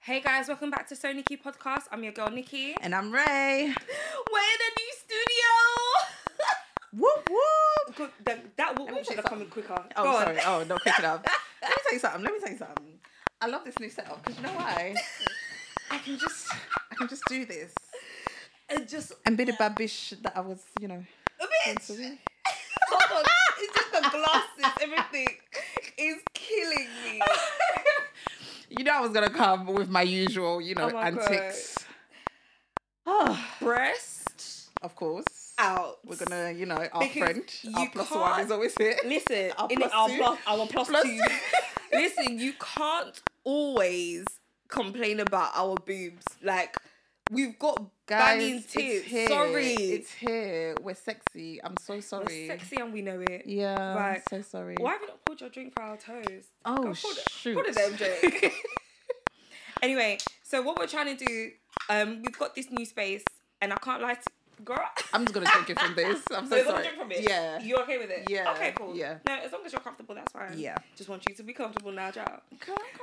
Hey guys, welcome back to So Nicky Podcast. I'm your girl Nicky. And I'm Rae. We're in a new studio. Whoop whoop. Good, that that whoop whoop should have come in quicker. Oh, Go on. sorry. Oh, no, quick enough. Let me tell you something. Let me tell you something. I love this new setup because you know why? I can just, I can just do this And just and be the bad bitch that I was, you know. a meant to bit. Hold on. It's just the glasses. Everything is killing me. You know I was gonna come with my usual, you know, Oh antics. Oh, Breast of course. out. We're gonna, you know, our Because friend, our you plus one is always here. Listen, Our in plus our plus, our plus, Plus two. Listen, you can't always complain about our boobs. Like we've got Guys, tits. it's here. Sorry, It's here. We're sexy. I'm so sorry. We're sexy and we know it. Yeah. Right. So sorry. Why have you not poured your drink for our toes? Oh Go pour shoot. pour damn drink. Anyway, so what we're trying to do, um, we've got this new space, and I can't lie to girl. I'm just gonna take it from this. I'm so You're sorry. drink from it. Yeah. You okay with it? Yeah, Okay, cool. yeah. No, as long as you're comfortable, that's fine. Yeah. Just want you to be comfortable now, child.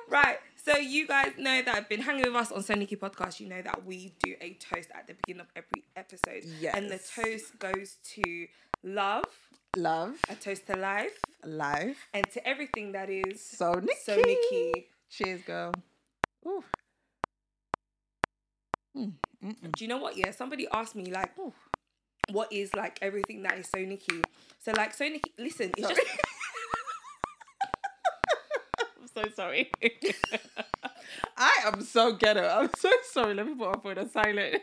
Right. So you guys know that I've been hanging with us on So Nicky Podcast. You know that we do a toast at the beginning of every episode. And the toast goes to love, Love, a toast to life, life. and to everything that is So Nicky. So Nicky. Cheers, girl. Ooh. Mm, mm, mm. Do you know what? Yeah, somebody asked me like, Ooh. what is like everything that is so Nicky? So like so Nicky, listen, it's Sorry. just I'm so sorry. I am so ghetto. I'm so sorry. Let me put my phone on silent.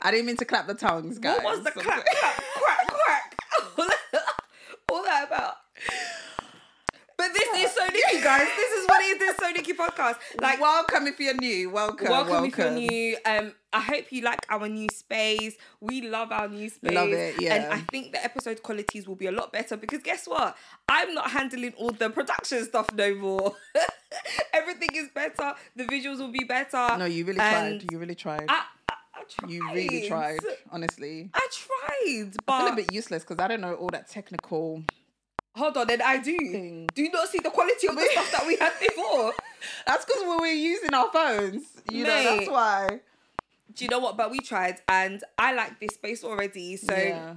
I didn't mean to clap the tongues, guys. what was the I'm clap, clap, crack, crack? All that, all that about. But this is so Nicky, guys. This is what it is. This so Nicky podcast. Like, welcome if you're new. Welcome. welcome, if you're new. Um, I hope you like our new space. We love our new space. Love it, Yeah. And. I think the episode qualities will be a lot better because guess what? I'm not handling all the production stuff no more. Everything is better. The visuals will be better. No, you really And tried. You really tried. I, I, I tried. you really tried. Honestly. I tried, but I feel a bit useless because I don't know all that technical hold on, then I do. thing. Do you not see the quality of the stuff that we had before? That's because we were using our phones. You know, that's why. Do you know what? But we tried, and I like this space already. So yeah,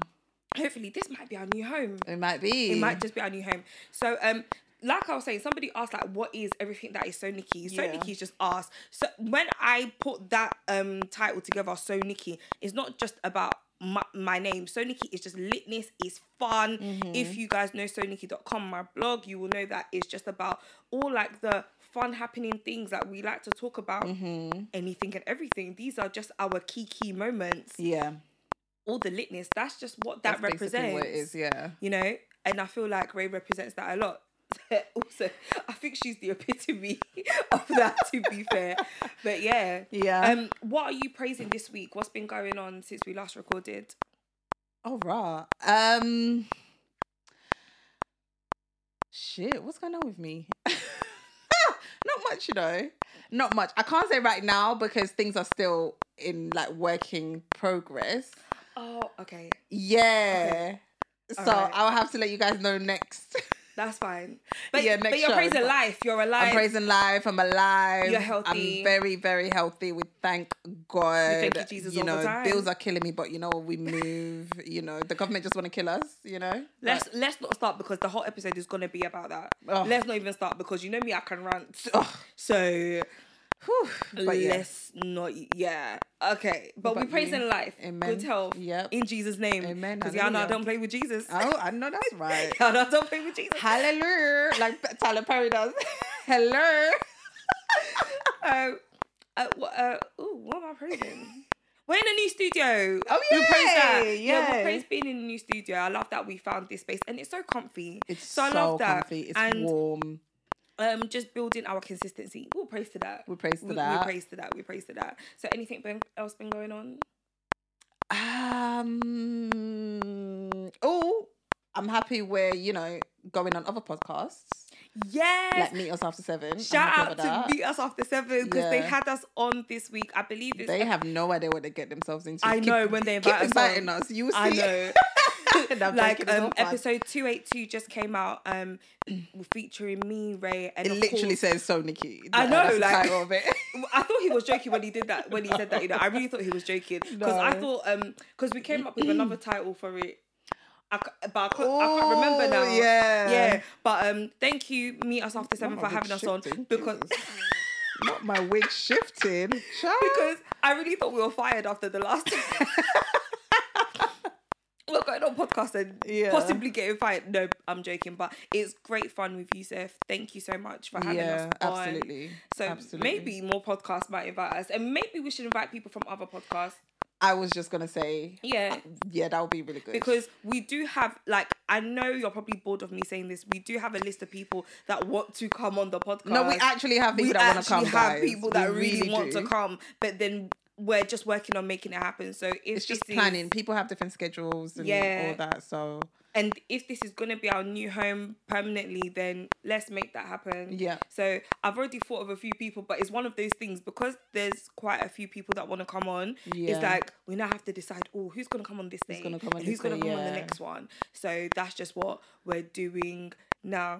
hopefully, this might be our new home. it might be. It might just be our new home. So um. Like I was saying, somebody asked like, "What is everything that is so Nicky?" So Yeah. Nicky's just asked. So when I put that um title together, so Nicky, it's not just about my, my name. So Nicky is just litness, is fun. Mm-hmm. If you guys know sonicky.com, my blog, you will know that it's just about all like the fun happening things that we like to talk about. Mm-hmm. Anything and everything. These are just our key key moments. Yeah, All the litness. That's just what that that's represents what it is. Yeah. you know and i feel like Rae represents that a lot also i think she's the epitome of that to be fair but yeah Yeah. um what are you praising this week what's been going on since we last recorded Oh right. Um. Shit, what's going on with me? Not much, you know. Not much. I can't say right now because things are still in like working progress. oh okay Yeah. So Alright. I'll have to let you guys know next. That's fine but, Yeah, but you're show, praising life you're alive I'm praising life. I'm alive. You're healthy. I'm very, very healthy. We thank God. We thank you, Jesus, You all the know, time. bills are killing me, but you know? We move. you know, the government just want to kill us. You know. let's let's not start because the whole episode is gonna be about that Ugh. let's not even start because you know me i can rant Ugh. so Whew. But yeah. let's not yeah okay but we praise in life Amen. good health Yep. in jesus name Amen. because y'all know i don't play with jesus Oh, I know that's right. y'all know I don't play with jesus Hallelujah, like Tyler Perry does. Hello. um, uh, what, uh, ooh, what am I praising? We're in a new studio. Oh, We praise that. yay, Yeah, we praise being in a new studio. I love that we found this space and it's so comfy. It's So so, I love that. comfy. It's And- warm. Um, just building our consistency. We'll praise to that. We praise to We, that. we praise to that. We praise to that. So anything been, else been going on? Um. Oh, I'm happy we're you know going on other podcasts Yes. like Meet Us After Seven. Shout out to that. Meet Us After Seven because they had us on this week. I believe They have no idea what they get themselves into. I Keep- know when they keep invite us inviting on. us. You see. I know. No, like joking, it's all um, episode two eight two just came out, um, featuring me, Rae, and It literally course- says so Nicky. I know, like- of it. I thought he was joking when he did that. When he said that, you know, I really thought he was joking because I thought um because we came up with another title for it. I, but I can't, I can't remember Oh, now. yeah. yeah. But um, thank you, meet us after seven Not for having us on because Not my wig shifting. Because I really thought we were fired after the last. We're going on podcast and Yeah. possibly getting fired. No, I'm joking, but it's great fun with you, Seth. Thank you so much for having yeah, us on. absolutely. So absolutely. maybe more podcasts might invite us, and maybe we should invite people from other podcasts. I was just gonna say, Yeah, uh, yeah, that would be really good. because we do have like I know you're probably bored of me saying this. We do have a list of people that want to come on the podcast. no, we actually have people we that want to actually come. have guys. people that We really, want to come, but then we're just working on making it happen. So if It's just planning. is, People have different schedules and Yeah. all that. So and if this is gonna be our new home permanently, then let's make that happen. yeah, So I've already thought of a few people, but it's one of those things because there's quite a few people that want to come on. Yeah. It's like we now have to decide, oh, who's gonna come on this day, gonna come on who's gonna day, come on the next one. So that's just what we're doing now.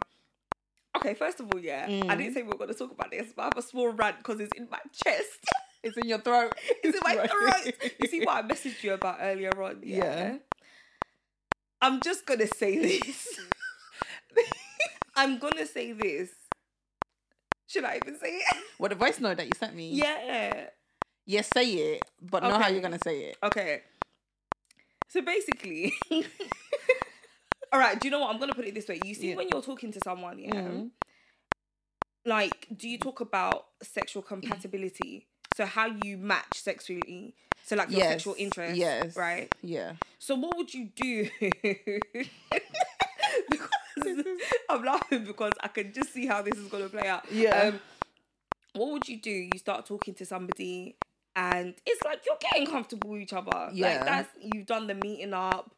Okay, first of all, yeah, I Mm. didn't say we were gonna talk about this, but I have a small rant because it's in my chest. it's in your throat. it's in my throat. You see what I messaged you about earlier on? Yeah. Yeah. I'm just gonna say this. I'm gonna say this. Should I even say it? What the voice note that you sent me? Yeah. Yes, say it, but know how you're gonna say it. Okay. So basically, all right. Do you know what? I'm gonna put it this way. You see, Yeah. when you're talking to someone, yeah, Mhm. like, do you talk about sexual compatibility? So how you match sexually? So like your Yes, sexual interest, yes. right? Yeah. So what would you do? because I'm laughing because I can just see how this is gonna play out. Yeah. Um, what would you do? You start talking to somebody, and it's like you're getting comfortable with each other. Yeah. Like that's you've done the meeting up,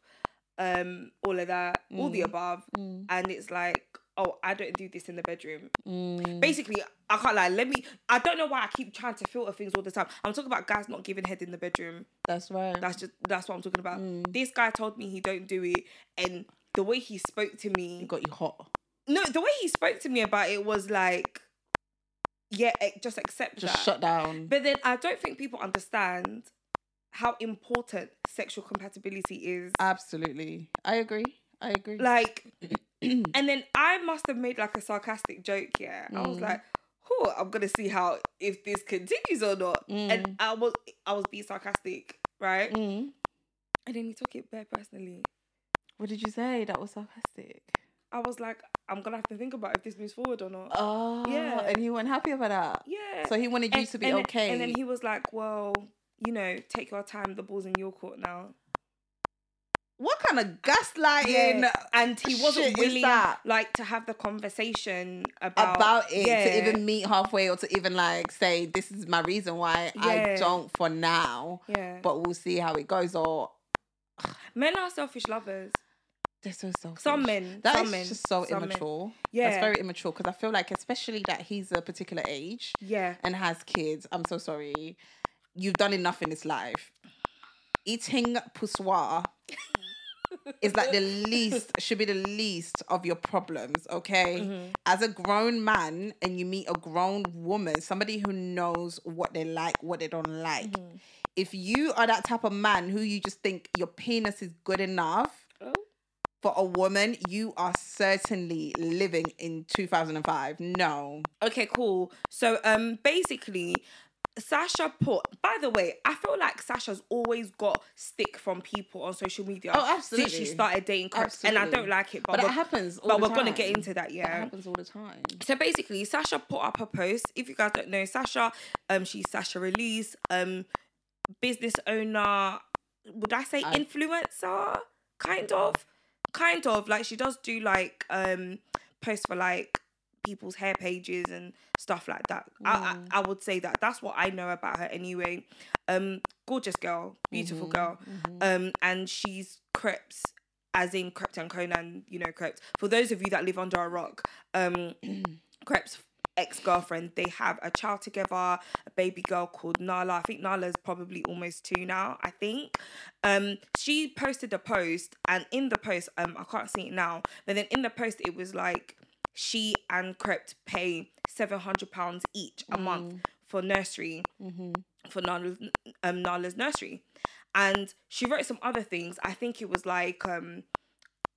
um, all of that, all the Mm. above, Mm. and it's like. Oh, I don't do this in the bedroom. Mm. Basically, I can't lie. Let me. I don't know why I keep trying to filter things all the time. I'm talking about guys not giving head in the bedroom. That's right. That's just that's what I'm talking about. Mm. This guy told me he don't do it, and the way he spoke to me, it got you hot. no, the way he spoke to me about it was like, yeah, just accept Just that. shut down. But then I don't think people understand how important sexual compatibility is. Absolutely. I agree. I agree. Like, and then I must have made like a sarcastic joke. Yeah, I was Mm. like. Oh, I'm gonna see how if this continues or not. And Mm. I was I was being sarcastic, right? Mm. And then he took it very personally. What did you say? That was sarcastic. I was like, I'm gonna have to think about if this moves forward or not. Oh, Yeah. And he wasn't happy about that. Yeah. So he wanted you And- to be and then- okay. And then he was like, Well, you know, take your time, the ball's in your court now. What kind of gaslighting And he wasn't willing that? like to have the conversation about, about it yeah. to even meet halfway or to even like say this is my reason why I don't for now, Yeah. but we'll see how it goes. Or Men are selfish lovers. they're so selfish. Some men. That some is men. just so some men. immature. Yeah. That's very immature because I feel like, especially that he's a particular age Yeah. and has kids. I'm so sorry. You've done enough in this life. Eating poussoir is like the least, should be the least of your problems, okay? Mm-hmm. As a grown man and you meet a grown woman, somebody who knows what they like, what they don't like. Mm-hmm. If you are that type of man who you just think your penis is good enough Oh. for a woman, you are certainly living in 2005. No. Okay, cool. So um basically Sasha put by the way, I feel like Sasha's always got stick from people on social media. Oh, Since she started dating Chris. And I don't like it, but, But, it happens all but we're gonna get into that, yeah. happens all the time. So basically, Sasha put up a post. If you guys don't know Sasha, um, she's Sasha Release, um, business owner. Would I say I- influencer? Kind of, kind of. Like she does do like um posts for like people's hair pages and stuff like that. I, Mm. I I would say that that's what I know about her anyway. Um, gorgeous girl, beautiful Mhm, girl. Um, and she's Krept's. As in Krept and Konan, you know, Krept. For those of you that live under a rock, um, Krept's ex girlfriend. They have a child together, a baby girl called Nala. I think Nala's probably almost two now. I think. Um, she posted a post, and in the post, um, I can't see it now, but then in the post, it was like she and Krept pay seven hundred pounds each a month for nursery for Nala's um Nala's nursery, and she wrote some other things. I think it was like um.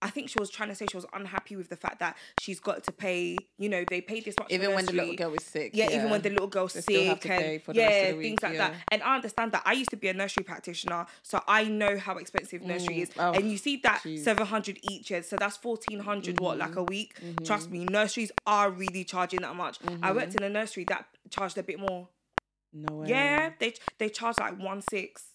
I think she was trying to say she was unhappy with the fact that she's got to pay, you know, they paid this much. Even when the little girl is sick. Yeah, even when the little girl's They sick still have to pay and for the yeah, the things week, like that. And I understand that. I used to be a nursery practitioner, so I know how expensive nursery is. Oh, and you see that seven hundred each year, so that's fourteen what like Mm-hmm. a week. Trust me, nurseries are really charging that much. I Mm-hmm. worked in a nursery that charged a bit more. No way. Yeah, they they charge like one six.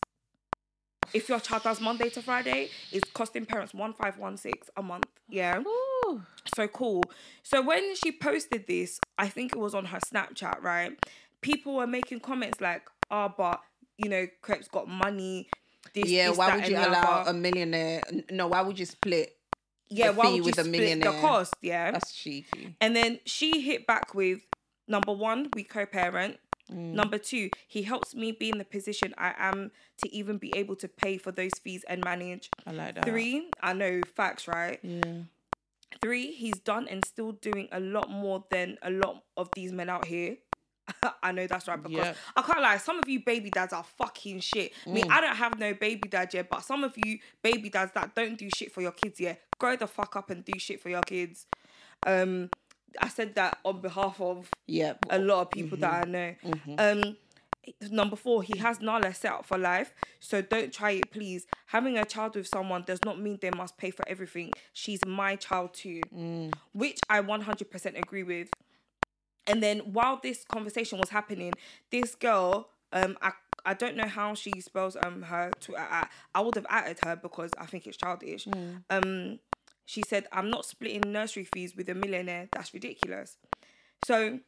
If your child does Monday to Friday, it's costing parents one five one six a month. Yeah Ooh. so cool. So when she posted this, I think it was on her Snapchat, right? People were making comments like, "Oh, but you know, Krept's got money." This, Yeah, this, why would you allow other." a millionaire? No, why would you split? yeah, why would you with a split the millionaire? cost? Yeah, That's cheeky. and then she hit back with number one, we co-parent. Mm. Number two, he helps me be in the position I am to even be able to pay for those fees and manage. I like that. Three, I know facts, right? Yeah. Three, he's done and still doing a lot more than a lot of these men out here. I know that's right because Yeah. I can't lie. Some of you baby dads are fucking shit. I Mm. mean, I don't have no baby dad yet, but some of you baby dads that don't do shit for your kids yet, grow the fuck up and do shit for your kids. Um, I said that on behalf of Yeah. a lot of people that I know. Um, number four, he has Nala set up for life, so don't try it, please. Having a child with someone does not mean they must pay for everything. She's my child too, which I one hundred percent agree with. And then while this conversation was happening, this girl, um, I I don't know how she spells um her Twitter at. I would have added her because I think it's childish. Um, she said, "I'm not splitting nursery fees with a millionaire. That's ridiculous." So,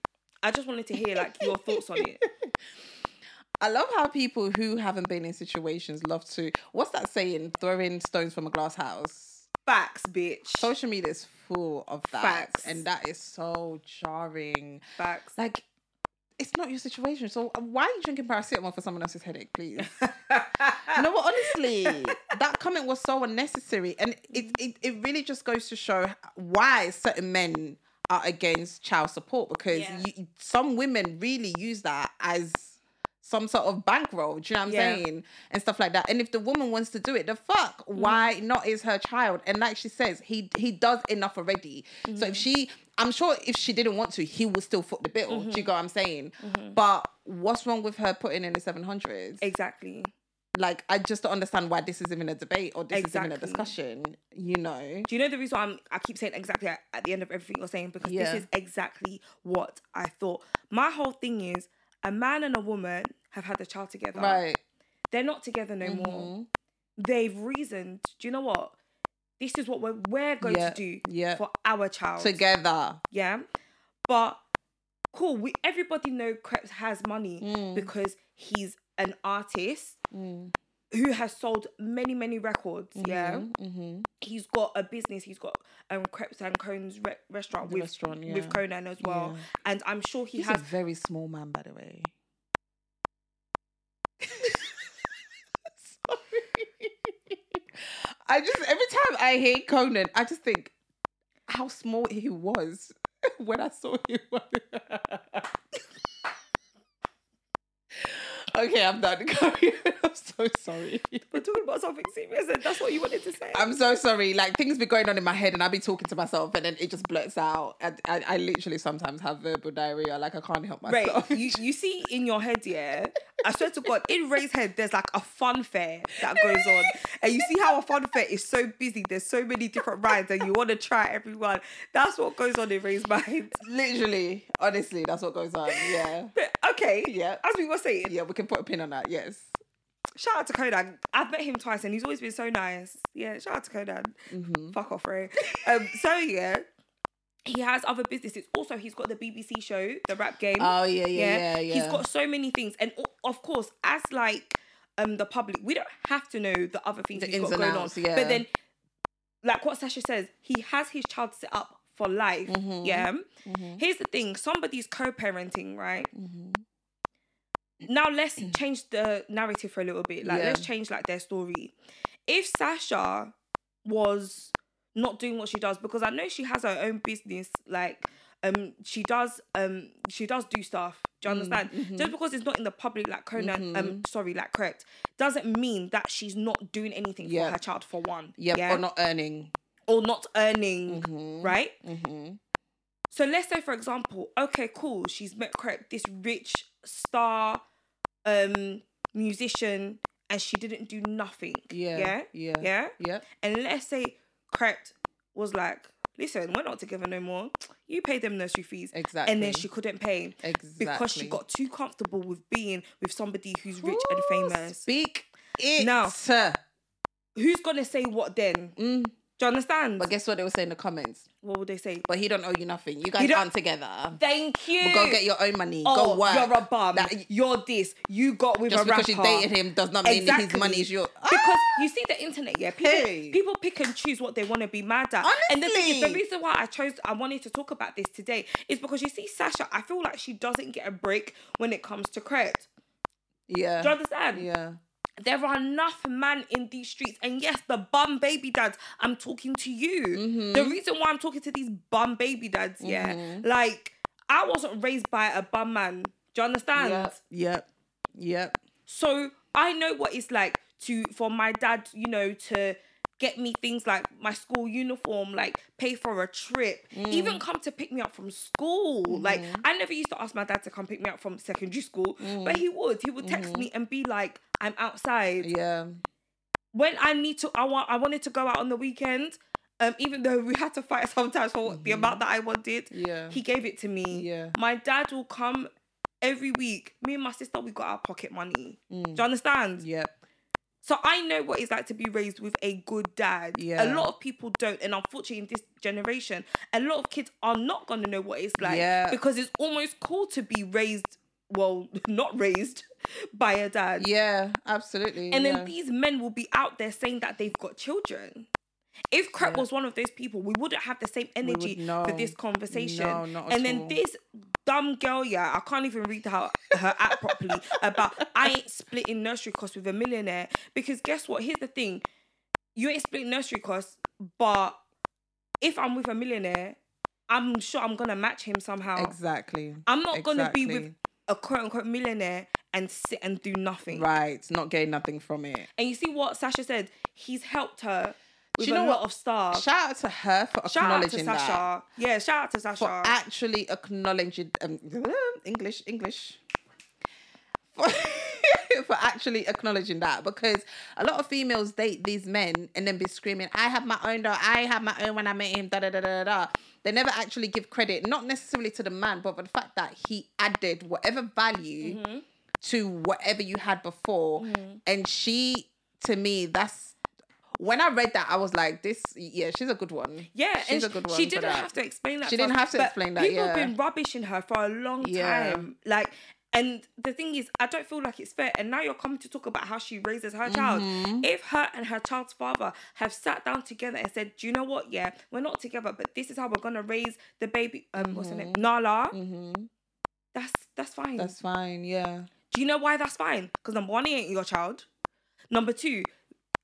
I just wanted to hear like your thoughts on it. I love how people who haven't been in situations love to. What's that saying? Throwing stones from a glass house. Facts, bitch. Social media is full of that, Facts. and that is so jarring. Facts. Like, it's not your situation. So uh, why are you drinking paracetamol for someone else's headache, please? no, but honestly, that comment was so unnecessary, and it, it it really just goes to show why certain men are against child support because Yeah. you, some women really use that as some sort of bankroll. Do you know what I'm Yeah. saying? And stuff like that. And if the woman wants to do it, the fuck, Mm. why not is her child? And like she says, he he does enough already. So Mm-hmm. if she, I'm sure if she didn't want to, he would still foot the bill. Mm-hmm. Do you go? I'm saying? But what's wrong with her putting in the 700s? Exactly. Like, I just don't understand why this is even a debate or this is even a discussion. You know? Do you know the reason why I'm, I keep saying exactly at, at the end of everything you're saying? Because Yeah. this is exactly what I thought. My whole thing is a man and a woman have had a child together. Right. They're not together no more. Mhm. They've reasoned. Do you know what? This is what we're, we're going Yeah, to do yeah. for our child. Together. Yeah. But cool, we everybody know Krept's has money Mm. because he's an artist who has sold many, many records. Yeah. Mm-hmm. He's got a business, he's got um Crepes and Cone's re- restaurant The with restaurant, yeah. with Konan as well. And I'm sure he He's has a very small man, by the way. I just every time I hear Konan, I just think how small he was when I saw him. okay, I'm done. I'm so sorry. we're talking about something serious and that's what you wanted to say. I'm so sorry. Like things be going on in my head, and I'll be talking to myself, and then it just blurts out. And I, I literally sometimes have verbal diarrhea. Like I can't help Right, myself. you, you see in your head, yeah. I swear to God, in Rae's head, there's like a fun fair that goes on, and you see how a fun fair is so busy. There's so many different rides, and you want to try everyone. That's what goes on in Rae's mind. Literally, honestly, that's what goes on. Yeah. But okay, Yeah. As we were saying, Yeah, we can put a pin on that. Yes. shout out to Konan. I've met him twice, and he's always been so nice. Yeah, shout out to Konan. Mm-hmm. Fuck off, Rae. Um, so yeah. He has other businesses. Also, he's got the BBC show, the rap game. Oh yeah, yeah, yeah, yeah. He's got so many things, and of course, as like um the public, we don't have to know the other things The he's got going outs, on. yeah. But then, like what Sasha says, he has his child set up for life. Mm-hmm. Yeah. Here's the thing: somebody's co-parenting, right? Mm-hmm. Now let's change the narrative for a little bit. Like Yeah. let's change like their story. If Sasha was not doing what she does, because I know she has her own business, like um she does um she does do stuff. Do you Mm, understand? mm-hmm. Just because it's not in the public like Konan um sorry, like Krept, doesn't mean that she's not doing anything for her child for one. Yep, yeah? or not earning. Or not earning, Mm-hmm. right? hmm So let's say, for example, okay, cool, she's met Krept this rich star um musician and she didn't do nothing. Yeah, Yeah. yeah, Yeah. Yep. And let's say Krept was like, listen, we're not together no more. You pay them nursery fees. Exactly. And then she couldn't pay. Exactly. Because she got too comfortable with being with somebody who's rich and famous. Speak it. Now- Sir. Who's gonna say what then? Mm. Do you understand? But guess what they were saying in the comments? what would they say? But he don't owe you nothing. You guys aren't together. Thank you. Go get your own money. Oh, Go work. you're a bum. That- you're this. You got with Just a because rapper. Because you dated him does not mean his money is yours. Ah! Because you see the internet, yeah. People, Hey. people pick and choose what they want to be mad at. Honestly. And the thing is, the reason why I chose, I wanted to talk about this today, is because you see, Sasha, I feel like she doesn't get a break when it comes to credit. Yeah. Do you understand? Yeah. There are enough men in these streets, and yes, the bum baby dads. I'm talking to you. Mm-hmm. The reason why I'm talking to these bum baby dads, yeah, Mm-hmm. like I wasn't raised by a bum man. Do you understand? Yep. Yep. Yep. So I know what it's like to for my dad, you know, to get me things like my school uniform, like pay for a trip, Mm. even come to pick me up from school. Like Mm-hmm. I never used to ask my dad to come pick me up from secondary school, Mm. but he would. He would text Mm-hmm. me and be like, "I'm outside." Yeah. When I need to, I want, I wanted to go out on the weekend. Um, even though we had to fight sometimes for the amount that I wanted, Mm-hmm. Yeah. he gave it to me. Yeah. My dad will come every week. Me and my sister, we got our pocket money. Mm. Do you understand? Yep. So I know what it's like to be raised with a good dad. Yeah. A lot of people don't, and unfortunately, in this generation, a lot of kids are not gonna know what it's like Yeah. because it's almost cool to be raised. Well, not raised by a dad. Yeah. Absolutely. And yeah. then these men will be out there saying that they've got children. If Krept Yeah. was one of those people, we wouldn't have the same energy for no. this conversation. No, and then all. this dumb girl, yeah, I can't even read her her app properly about I ain't splitting nursery costs with a millionaire. Because guess what? Here's the thing. You ain't splitting nursery costs, but if I'm with a millionaire, I'm sure I'm gonna match him somehow. Exactly. I'm not gonna be with a quote unquote millionaire and sit and do nothing. Right. Not getting nothing from it. And you see what Sasha said? He's helped her with you a know lot what? of stuff. Shout out to her for Shout out to acknowledging that. Sasha. Yeah, shout out to Sasha. For actually acknowledging um, English, English. For, for actually acknowledging that because a lot of females date these men and then be screaming, I have my own, though. I have my own when I met him, da da da da da. They never actually give credit, not necessarily to the man, but for the fact that he added whatever value Mm-hmm. to whatever you had before. And she, to me, that's when I read that, I was like, this, yeah, she's a good one. yeah, she's a good one. she didn't have to explain that. She didn't us, have to explain that, People yeah. have been rubbishing her for a long Yeah. time. Like, and the thing is, I don't feel like it's fair. And now you're coming to talk about how she raises her child. Mm-hmm. If her and her child's father have sat down together and said, "Do you know what? Yeah, we're not together, but this is how we're gonna raise the baby." Um, what's her name? Nala. That's that's fine. Mm-hmm. That's fine, yeah. Do you know why that's fine? Because number one, he ain't your child. Number two,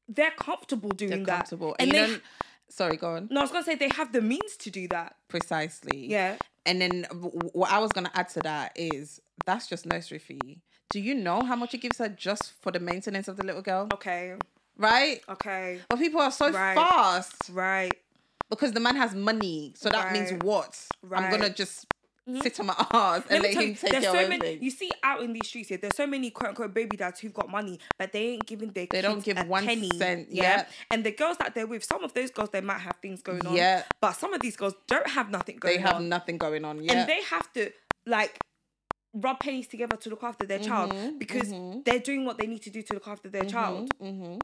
they're comfortable doing They're that. comfortable. And And you they, sorry, go on. no, I was gonna say they have the means to do that. Precisely. Yeah. And then what I was gonna add to that is that's just nursery fee. Do you know how much it gives her just for the maintenance of the little girl? Okay. Right? Okay. But people are so Right. fast Right. because the man has money. So that means what? Right. I'm gonna Right. Mm-hmm. sit on my ass and Let let him you, take care so of many. You see out in these streets here, there's so many quote unquote baby dads who've got money, but they ain't giving their They don't give one penny. cent, Yeah. yeah. And the girls that they're with, some of those girls they might have things going on. Yeah. But some of these girls don't have nothing going on. They have on. nothing going on. Yeah. and they have to like rub pennies together to look after their child Mm-hmm, because they're doing what they need to do to look after their child. mm-hmm.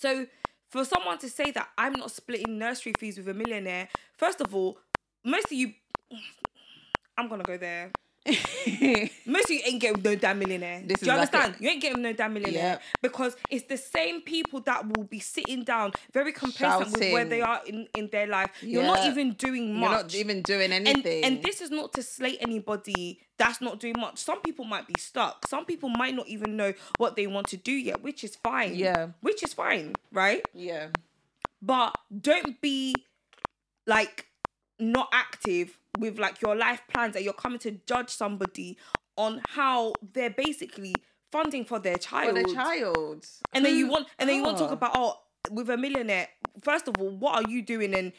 So for someone to say that I'm not splitting nursery fees with a millionaire, first of all, most of you, I'm gonna go there. Most of you ain't getting no damn millionaire. This Do you is like understand? you ain't getting no damn millionaire Yep. because it's the same people that will be sitting down, very complacent with where they are in, in their life. You're not even doing much. You're not even doing and, anything. and this is not to slate anybody that's not doing much. Some people might be stuck. Some people might not even know what they want to do yet, which is fine. Yeah. Which is fine, right? yeah. but don't be like not active with like your life plans that you're coming to judge somebody on how they're basically funding for their For child. the child. And then you mm. want and then you want to talk Oh. about oh with a millionaire. First of all, what are you doing and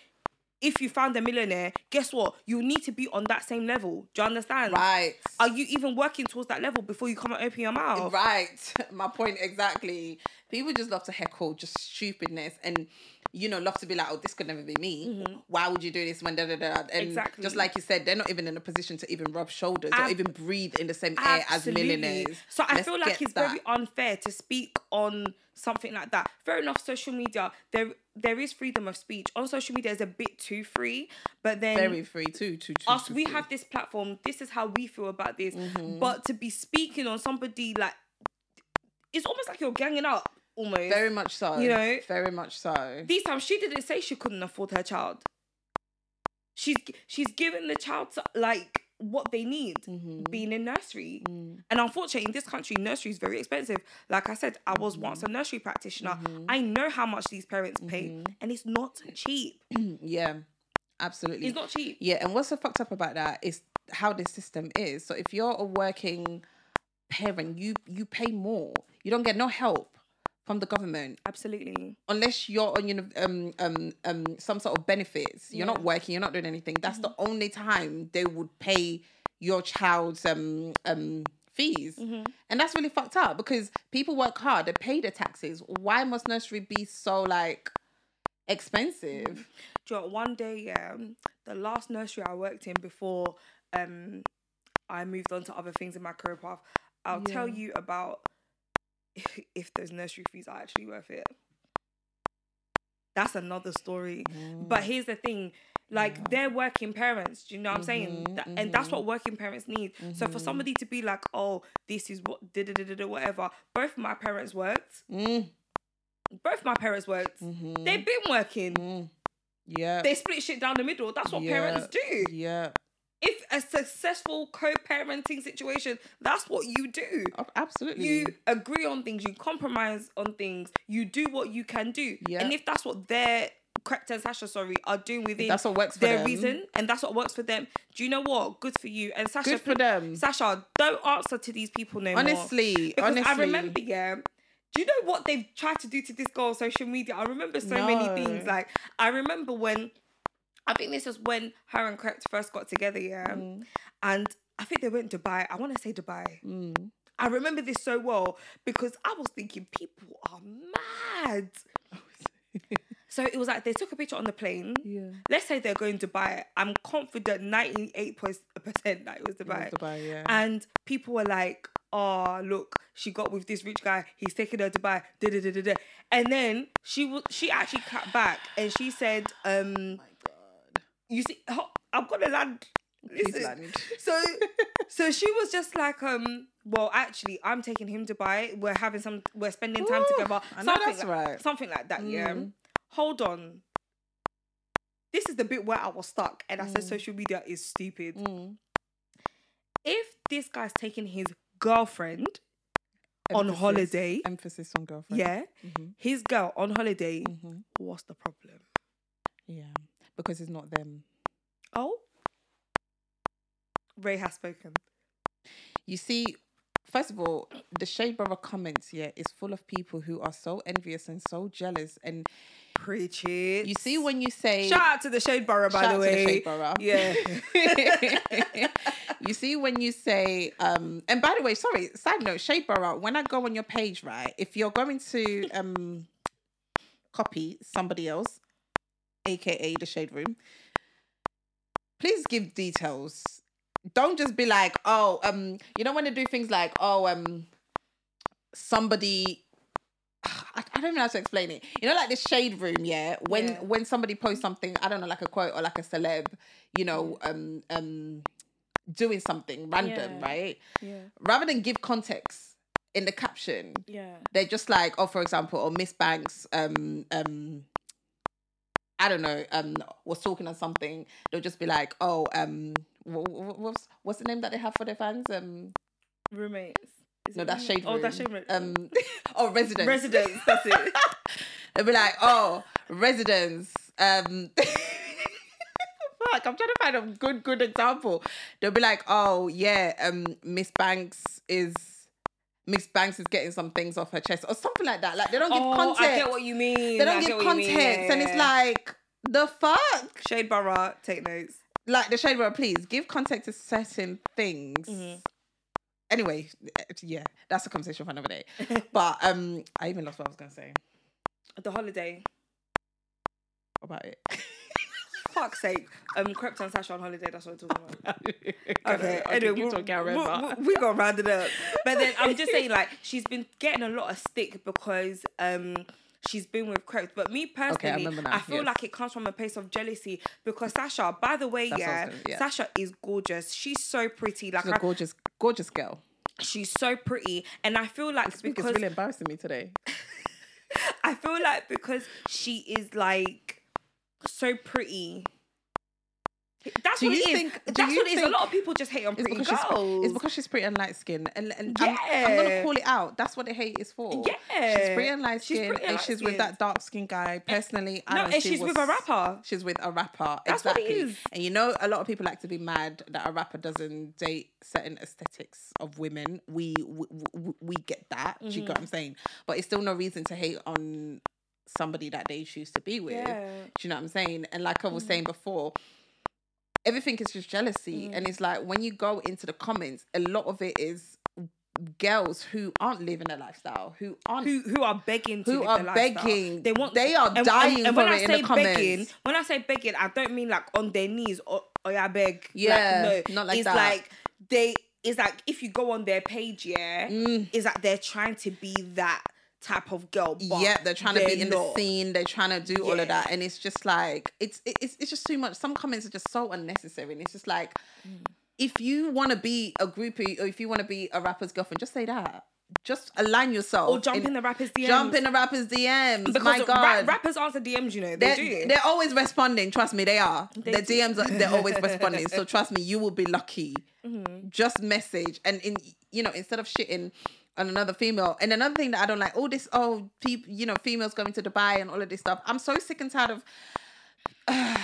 if you found a millionaire, guess what? You need to be on that same level. Do you understand? Right. Are you even working towards that level before you come and open your mouth? Right. My point exactly. People just love to heckle just stupidness and you know, love to be like, oh, this could never be me. Why would you do this when da da da? And Mm-hmm. Exactly. just like you said, they're not even in a position to even rub shoulders or even breathe in the same air as millionaires. So I Let's feel like it's that. very unfair to speak on something like that. Fair enough, social media there there is freedom of speech on social media is a bit too free, but then very free too. Too, too us too we free. have this platform. This is how we feel about this, Mm-hmm. but to be speaking on somebody like it's almost like you're ganging up almost. very much so. You know? very much so. These times she didn't say she couldn't afford her child. She's she's given the child so- like what they need Mm-hmm. being in nursery. Mm. And unfortunately, in this country, nursery is very expensive. Like I said, I was once Mm-hmm. a nursery practitioner. I know how much these parents pay, and it's not cheap. Yeah, absolutely. It's not cheap. Yeah, and what's so fucked up about that is how this system is. So if you're a working parent, you you pay more. You don't get no help from the government Absolutely. unless you're on you know, um um um some sort of benefits. You're not working. You're not doing anything. That's the Mm-hmm. only time they would pay your child's um um fees. Mm-hmm. And that's really fucked up because people work hard. They pay their taxes. Why must nursery be so like expensive? Do you know, one day, yeah, the last nursery I worked in before um I moved on to other things in my career path, I'll tell you about if those nursery fees are actually worth it. That's another story. But here's the thing. Like they're working parents, do you know what I'm saying? Mhm, And that's what working parents need. So for somebody to be like, "Oh, this is what da da da da whatever," both my parents worked. Mm, Both my parents worked. mhm, They've been working. mm. Yeah. They split shit down the middle. That's what Yeah, parents do. Yeah. If a successful co-parenting situation, that's what you do. Oh, absolutely. You agree on things, you compromise on things, you do what you can do. Yeah. And if that's what their Krept and Sasha, sorry, are doing within that's what works for their them. reason, and that's what works for them. Do you know what? Good for you. And Sasha, Good for them. Sasha, don't answer to these people no more. honestly, Because honestly. I remember, yeah. Do you know what they've tried to do to this girl on social media? I remember so many things. Like I remember when I think this was when her and Krept first got together, yeah. Mm. And I think they went to Dubai. I want to say Dubai. Mm. I remember this so well because I was thinking people are mad. So it was like they took a picture on the plane. Yeah. Let's say they're going to Dubai. I'm confident 98% that it was Dubai. Dubai, yeah. And people were like, oh, look, she got with this rich guy. He's taking her to Dubai. Da, da, da, da, da. And then she w- she actually cut back and she said, um, God. You see, I'm going to land. Please land. So, so she was just like, um, well, actually, I'm taking him to Dubai. We're having some, we're spending time Ooh, together. I know that's like, right. Something like that, yeah. Mm. Hold on. This is the bit where I was stuck, and I said Mm. social media is stupid. Mm. If this guy's taking his girlfriend on holiday, Emphasis on girlfriend. yeah, Mhm. his girl on holiday, Mhm. what's the problem? Yeah. Because it's not them. Oh, Rae has spoken. You see, first of all, the Shade Borough comments, yeah, is full of people who are so envious and so jealous. And Preach it. you see when you say Shout out to the Shade Borough, by the out to way. Borough. Yeah. you see when you say um and by the way sorry side note shade borough when i go on your page right if you're going to um copy somebody else aka the shade room please give details don't just be like oh um you know when they do things like oh um somebody I, I don't know how to explain it. You know, like the shade room, yeah. When Yeah. when somebody posts something, I don't know, like a quote or like a celeb, you know, um um doing something random, Yeah. right? Yeah. Rather than give context in the caption, Yeah. they're just like, oh, for example, or Miss Banks, um, um, I don't know, um, was talking on something. They'll just be like, oh, um, wha- wha- what's what's the name that they have for their fans? Um, Roommates. Is no, that's shade room. Oh, that's shade room. Um, oh, residents. Residents. That's it. They'll be like, oh, residents. Um, fuck, I'm trying to find a good, good example. They'll be like, oh yeah, um, Miss Banks is Miss Banks is getting some things off her chest or something like that. Like they don't give oh, context. I get what you mean. they don't I give get what you context. Yeah, and it's like the fuck. Shade Borough, take notes. Like the shade room, please give context to certain things. Mm-hmm. Anyway, yeah, that's a conversation for another day. but um, I even lost what I was gonna say The holiday. about it. Fuck's sake. Um, Krept and Sasha on holiday. That's what I'm talking about. okay, Okay, anyway, we're, talking, I we we- got rounded up. But then I'm just saying, like, she's been getting a lot of stick because um she's been with Krept. But me personally, remember now, I feel yes. like it comes from a place of jealousy because Sasha, by the way, I yeah, gonna- yeah. Sasha is gorgeous. She's so pretty. Like, She's a I, gorgeous, gorgeous girl. she's so pretty, and I feel like It's because really embarrassing me today. I feel like because she is like so pretty. That's Do what you it is. think- That's what it is. A lot of people just hate on It's pretty because, she's, girls. it's because she's pretty and light skinned, and and I'm, I'm gonna call it out. That's what the hate is for. Yeah. she's pretty and light skinned, and and she's with that dark skinned guy. Personally, no, don't and see she's with a rapper. She's with a rapper. That's what exactly. it is. And you know, a lot of people like to be mad that a rapper doesn't date certain aesthetics of women. We we, we, we get that. Do you Mm-hmm. get what I'm saying? But it's still no reason to hate on somebody that they choose to be with. Yeah. Do you know what I'm saying? And like I was saying before, everything is just jealousy. And it's like when you go into the comments, a lot of it is girls who aren't living a lifestyle, who aren't Who who are begging to Who are begging. They want They are dying and for when I in say begging, when I say begging, I don't mean like on their knees or or yeah, beg. Yeah, like, no, not like it's that. like they. It's like if you go on their page, yeah, Mm. that like they're trying to be that type of girl. Yeah, they're trying to be in not. the scene. They're trying to do all of that, and it's just like it's it's it's just too much. Some comments are just so unnecessary, and it's just like Mm. if you want to be a groupie or if you want to be a rapper's girlfriend, just say that. Just align yourself Or jump in the rapper's DMs. Jump in the rapper's DMs. because My ra- God. rappers answer DMs. You know they they're, do. they're always responding. Trust me, they are. They Their do. DMs are they're always responding. So trust me, you will be lucky. Mm-hmm. Just message and in you know instead of shitting on another female. And another thing that I don't like, all this oh people you know females going to Dubai and all of this stuff. I'm so sick and tired of.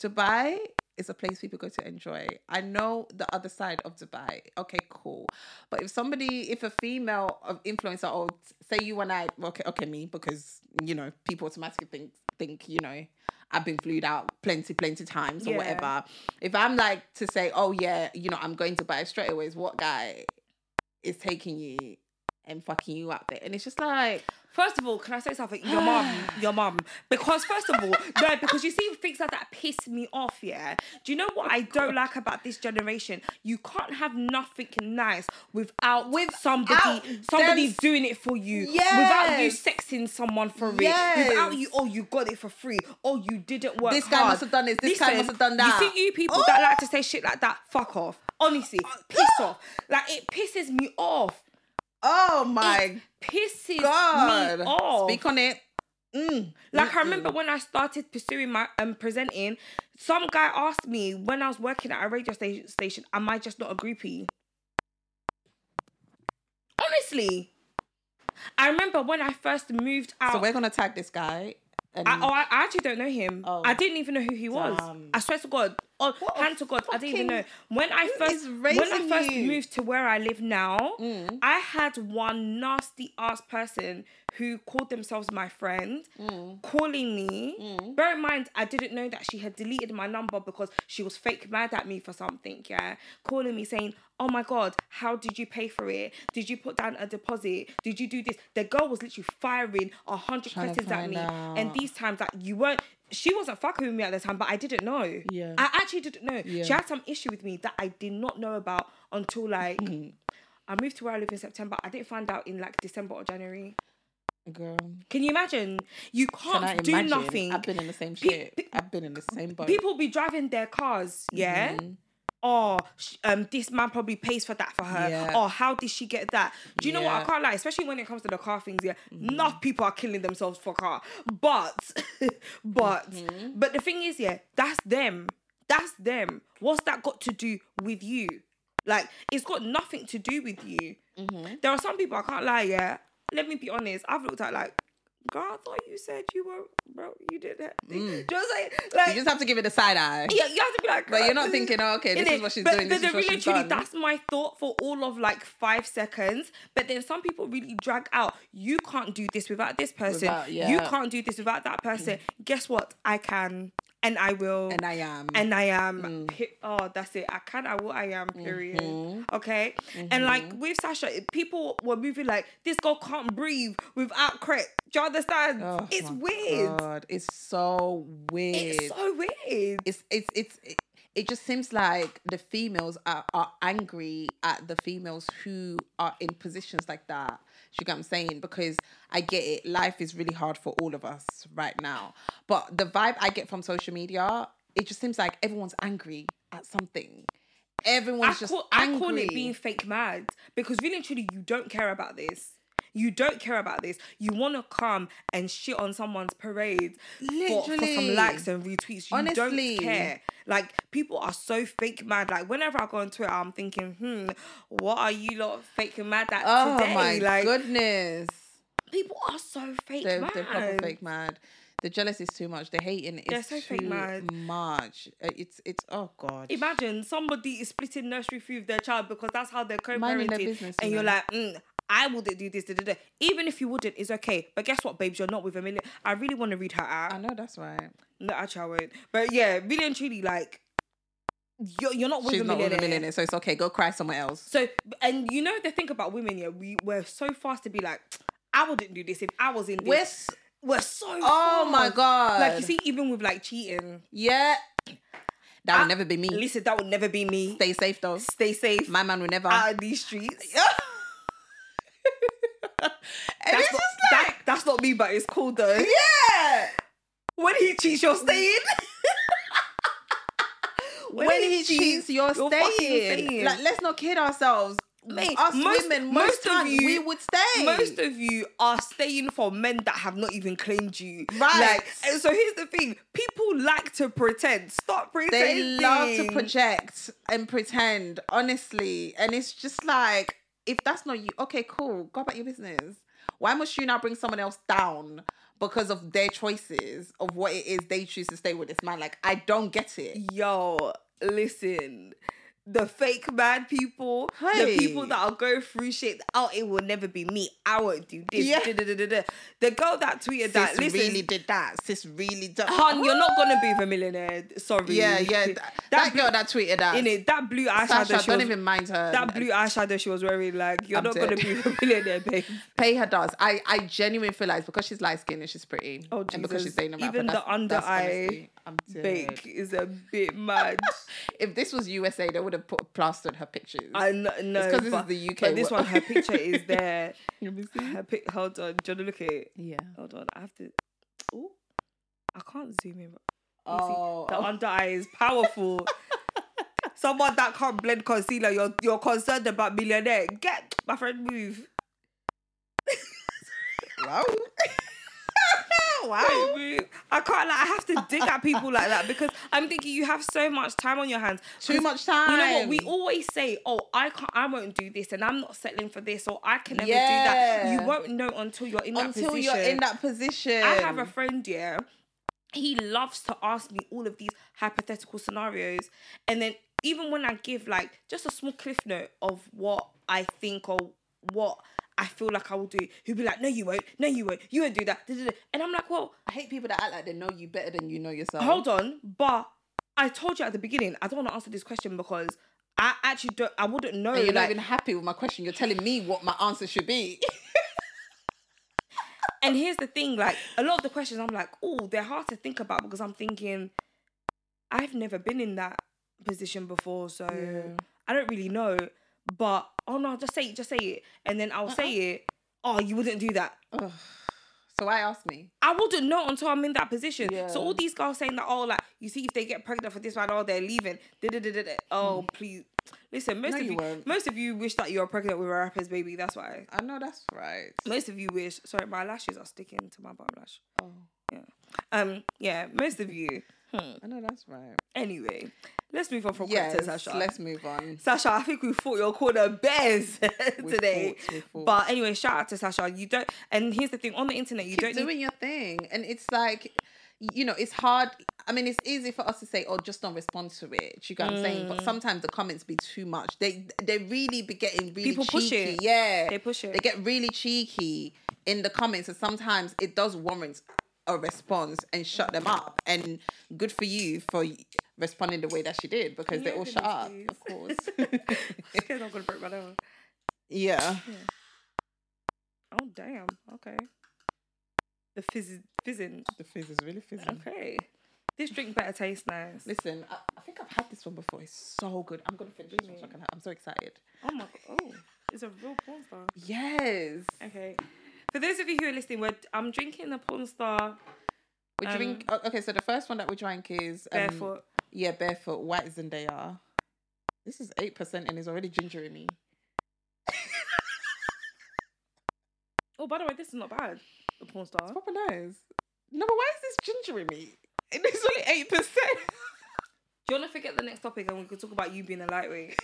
Dubai is a place people go to enjoy. I know the other side of Dubai. Okay, cool. But if somebody, if a female of influencer, or say you and I, okay, okay, me, because you know people automatically think think you know I've been flued out plenty, plenty times or Yeah. whatever. If I'm like to say, oh yeah, you know, I'm going to buy straight away, is what guy is taking you and fucking you up there, and it's just like. First of all, can I say something? Your mum, your mum. Because first of all, no, because you see things like that piss me off, yeah. Do you know what I don't like about this generation? You can't have nothing nice without with somebody somebody doing it for you. Without you sexing someone for Yes. it. Without you, oh, you got it for free. Oh, you didn't work This guy hard. must have done this, this guy must have done that. You see you people oh. that like to say shit like that, fuck off. Honestly, piss off. Like it pisses me off. Oh my Pisses god! me off. Speak on it. Mm. Like I remember when I started pursuing my um presenting, some guy asked me when I was working at a radio sta- station, "Am I just not a groupie?" Honestly, I remember when I first moved out. So we're gonna tag this guy. And I, oh, I, I actually don't know him. Oh. I didn't even know who he was. Damn. I swear to God, oh, What hand to God, I didn't even know. When I first when I first you? moved to where I live now, Mm. I had one nasty ass person who called themselves my friend, Mm. calling me. Bear in mind, I didn't know that she had deleted my number because she was fake mad at me for something. Yeah, calling me saying, "Oh my God, how did you pay for it? Did you put down a deposit? Did you do this?" The girl was literally firing a hundred questions at me, and these times that you weren't. She wasn't fucking with me at the time, but I didn't know. Yeah. I actually didn't know. Yeah. She had some issue with me that I did not know about until like. I moved to where I live in September. I didn't find out in like December or January. Girl. Can you imagine? You Can can't do imagine? nothing. I've been in the same shit. pe- I've been in the same boat. People be driving their cars, yeah. Mhm. Oh, um, this man probably pays for that for her. Yeah. Or how did she get that? Do you know what? I Yeah. can't lie, especially when it comes to the car things. Yeah, Mm-hmm. enough people are killing themselves for car, but, but, Mm-hmm. but the thing is, yeah, that's them. That's them. What's that got to do with you? Like, it's got nothing to do with you. Mm-hmm. There are some people I can't lie. Yeah, let me be honest. I've looked at like. Girl, I thought you said you were, bro. You did that. Mm. Just like, like You just have to give it a side eye. yeah, you have to be like, But you're not thinking, oh, okay, this is what she's but, doing. But This is what really, truly, that's my thought for all of like five seconds. But then some people really drag out. You can't do this without this person. Without- You can't do this without that person. Guess what? I can, and I will, And I am. and I am. Mm. Pe- Oh, that's it. I can. I will. I am. Period. Mhm. Okay. And like Mm-hmm. with Sasha, people were moving like this girl can't breathe without crack. Do you understand? Oh it's weird. God, It's so weird. It's so weird. it's it's it's it, it just seems like the females are, are angry at the females who are in positions like that. You get what I'm saying? Because I get it. Life is really hard for all of us right now. But the vibe I get from social media, it just seems like everyone's angry at something. Everyone's I just call, angry. I call it being fake mad because really and truly you don't care about this. You don't care about this. You want to come and shit on someone's parade for, for some likes and retweets. You Honestly. don't care. Like people are so fake mad. Like whenever I go on Twitter, I'm thinking, hmm, what are you lot fake mad at today? Oh today? my like goodness. people are so fake They're, mad. they're proper fake mad. The jealousy is too much. The hating is so too mad. much. Uh, It's it's oh god. Imagine somebody is splitting nursery food with their child because that's how they're co-parenting, business, and you you're like, mm, I wouldn't do this. Da, da, da. Even if you wouldn't, it's okay. But guess what, babes? You're not with a million. I really want to read her out. I know that's right. No, actually, I won't. But yeah, really and truly, like, you're, you're not with She's a not with a millionaire, so it's okay. Go cry somewhere else. So, and you know the thing about women, yeah, we we're so fast to be like, I wouldn't do this if I was in this. We're s- We're so. oh my god. Like you see, even with like cheating, yeah. That I- never be me. listen, that would never be me. Stay safe though. Stay safe My man will never. out of these streets. and That's it's not, just that- that's not me, but it's cool though. yeah. When he cheats, you're staying. When, he cheats, you're, fucking staying. Like, let's not kid ourselves. Mate, Us most- women, most most of you- we would stay. Most of you are staying for men that have not even claimed you. Right. Like, and so here's the thing: people like to pretend. Stop pretending. they love to project and pretend, honestly. And it's just like, if that's not you, okay, cool. Go about your business. Why must you now bring someone else down because of their choices of what it is they choose to stay with this man? Like, I don't get it. Yo, listen. The fake mad people, Hey. the people that are going through shit. Oh, it will never be me. I won't do this. Yeah. da-da-da-da-da. The girl that tweeted that, listen, really did that. Sis really did. Hun, you're not gonna be a millionaire. Sorry. Yeah, yeah. That, that girl that tweeted that. in it, that blue eyeshadow. Sasha, she don't even mind her. that blue eyeshadow she was wearing, like you're I'm not gonna be a millionaire, babe. pay her does. I I genuinely feel like because she's light skinned and she's pretty. Oh, and because Jesus. she's saying about Even the under eye Bake is a bit mad. If this was USA, they would have put plastered her pictures. I know, no, 'cause this is the UK But this one. her picture is there. Let me see. Her pic. Hold on, do you want to look at it? Yeah. Hold on, I have to. Oh, I can't zoom in. You see, Oh, the under eye is powerful. Someone that can't blend concealer, you're you're concerned about millionaire. Get my friend move. wow. Wow. I can't like I have to dig at people like that because I'm thinking you have so much time on your hands. Too much time. You know what? We always say, "Oh, I can't, I won't do this, and I'm not settling for this, or I can never do that." You won't know until you're in that until you're in that position. I have a friend, yeah. He loves to ask me all of these hypothetical scenarios, and then even when I give like just a small cliff note of what I think or what I feel like I will do, he'll be like, "No, you won't. No, you won't. You won't do that." da, da, da." And I'm like, "Well, I hate people that act like they know you better than you know yourself. hold on, but I told you at the beginning, I don't want to answer this question because I actually don't. I wouldn't know. And you're not even happy with my question. You're telling me what my answer should be. And here's the thing, like a lot of the questions, I'm like, oh, they're hard to think about because I'm thinking, I've never been in that position before, so Yeah. I don't really know. But oh no, just say it, just say it, and then I'll say it. Oh, you wouldn't do that. Ugh. So why ask me? I wouldn't know until I'm in that position. Yeah. So all these girls saying that, oh, like you see, if they get pregnant for this one, oh, they're leaving. Da-da-da-da-da. Oh, please, listen. Most. No, of you you, most of you wish that you're pregnant with a rapper's baby. That's why. I know that's right. Most of you wish. Sorry, my lashes are sticking to my bottom lash. Oh, Yeah. Um, yeah, most of you. Hmm. I know that's right. Anyway, let's move on from Yes, yes, Sasha. let's move on. Sasha, I think we fought your corner bears today. fought, fought. But anyway, shout out to Sasha. You don't. And here's the thing: on the internet, you keep don't. doing Need, your thing and it's like you know it's hard i mean it's easy for us to say oh just don't respond to it you get what i'm saying Mm. but sometimes the comments be too much they they really be getting really People push cheeky it. yeah They push it. they get really cheeky in the comments and sometimes it does warrant a response and shut them up and good for you for responding the way that she did because they Yeah, all shut up please. of course scared I'm gonna break my nose. yeah Oh damn. Okay. The fizz is fizzing. the fizz is really fizzing Okay. This drink better taste nice. listen I, I think i've had this one before it's so good i'm gonna finish this one so I can have, i'm so excited Oh my god. Oh, it's a real porn star. yes Okay. For those of you who are listening, we're, I'm drinking a porn star We Um, drink. okay, so the first one that we drank is um, barefoot. Yeah, barefoot white Zendaya. This is eight percent and it's already gingering me. Oh, by the way, this is not bad. The porn star. It's proper nice. No, but why is this gingering me? It's only eight percent. Do you want to forget the next topic and we could talk about you being a lightweight?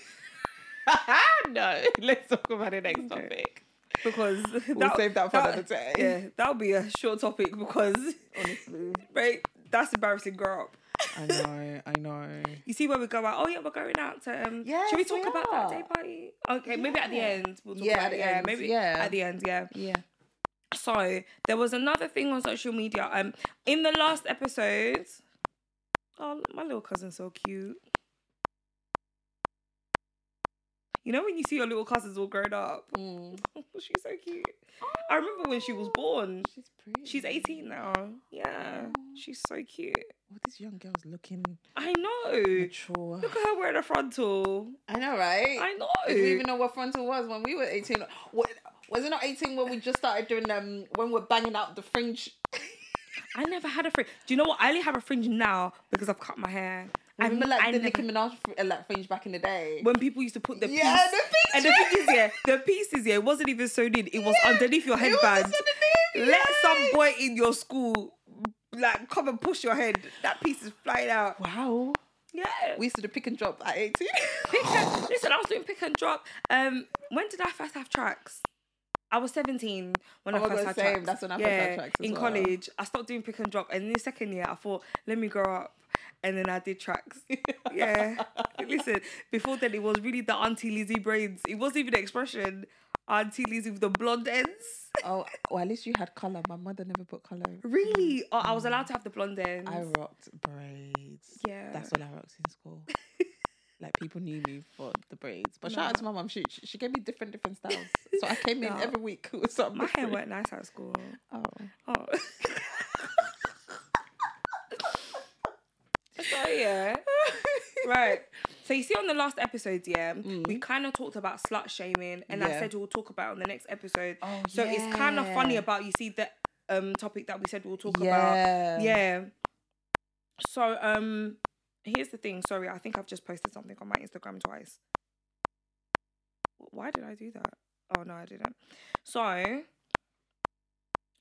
no, let's talk about the next topic. Because We'll save that for another day. Yeah, that'll be a short topic because, Honestly, right, that's embarrassing. Grow up. I know, I know. You see where we go out? Oh yeah, we're going out to. Um, Yes, should we talk we about that day party? Okay, maybe at the end. We'll talk Yeah, about at it. the yeah, end, maybe yeah. at the end. Yeah. Yeah. So there was another thing on social media. Um, in the last episode, oh, my little cousin's so cute. You know when you see your little cousins all grown up, Mm. she's so cute. I remember when she was born. She's pretty. She's 18 now. Yeah, she's so cute. Oh, this young girl's looking I know. mature. Look at her wearing a frontal. I know, right? I know. I didn't even know what frontal was when we were 18. What, was it not 18 when we just started doing them, when we're banging out the fringe? I never had a fringe. Do you know what? I only have a fringe now because I've cut my hair. I remember like I the never- Nicki Minaj like fringe back in the day. when people used to put the Yeah, piece, the and the thing is, yeah, the pieces, yeah, it wasn't even sewn in. It was underneath your headband. underneath, Let some boy in your school like come and push your head. That piece is flying out. Wow. Yeah. We used to do pick and drop at 18. Pick and- Listen, I was doing pick and drop. Um, when did I first have tracks? I was 17 when Oh I first God, had same. tracks. That's when I first yeah, had tracks in well. college. I stopped doing pick and drop, and in the second year, I thought, let me grow up, and then I did tracks. yeah. Listen, before then, it was really the Auntie Lizzie braids. It wasn't even the expression. Auntie Lizzie with the blonde ends. oh, well, at least you had colour. My mother never put colour. Really? Oh, I was allowed to have the blonde ends. I rocked braids. Yeah. That's all I rocked in school. like people knew me for the braids. But shout out to my mum. She, she gave me different different styles. So I came in every week with something. My hair different. weren't nice at school. Oh. Oh. So yeah. Right. So you see on the last episode, yeah, we kind of talked about slut shaming, and I Mm. Said we'll talk about it on the next episode. Oh, so it's kind of funny about you see the um topic that we said we'll talk Yeah. about. Yeah. So um, here's the thing. Sorry, I think I've just posted something on my Instagram twice. Why did I do that? Oh no, I didn't. So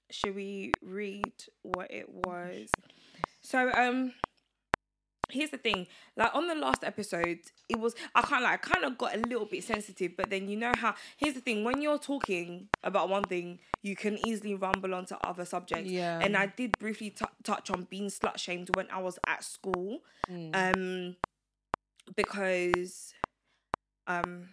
should we read what it was? So um here's the thing like on the last episode it was i kind of like kind of got a little bit sensitive but then you know how here's the thing when you're talking about one thing you can easily rumble onto other subjects Yeah. and i did briefly t- touch on being slut shamed when i was at school um because um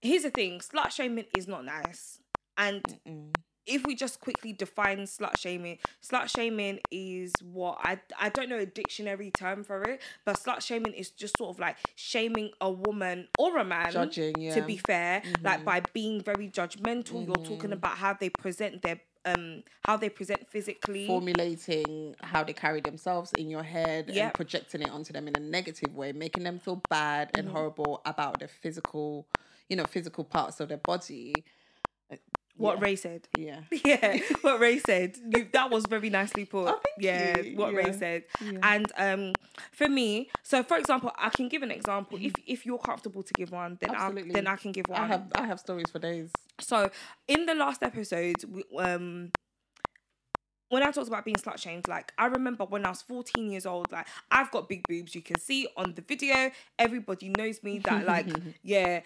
here's the thing slut shaming is not nice and Mm. If we just quickly define slut shaming, slut shaming is what I I don't know a dictionary term for it, but slut shaming is just sort of like shaming a woman or a man. Judging, yeah. To be fair, like by being very judgmental, you're talking about how they present their um how they present physically. formulating how they carry themselves in your head Yep. and projecting it onto them in a negative way, making them feel bad and Mm-hmm. horrible about their physical, you know, physical parts of their body. What Yeah. Rae said. Yeah. yeah, what Rae said. You, that was very nicely put. Oh, yeah, you. what Rae said. Yeah. And um, for me, so for example, I can give an example. Mm-hmm. If if you're comfortable to give one, then I Absolutely. then I can give one. I have I have stories for days. So in the last episode, we, um, when I talked about being slut shamed, like I remember when I was 14 years old, like I've got big boobs. You can see on the video. Everybody knows me that like yeah,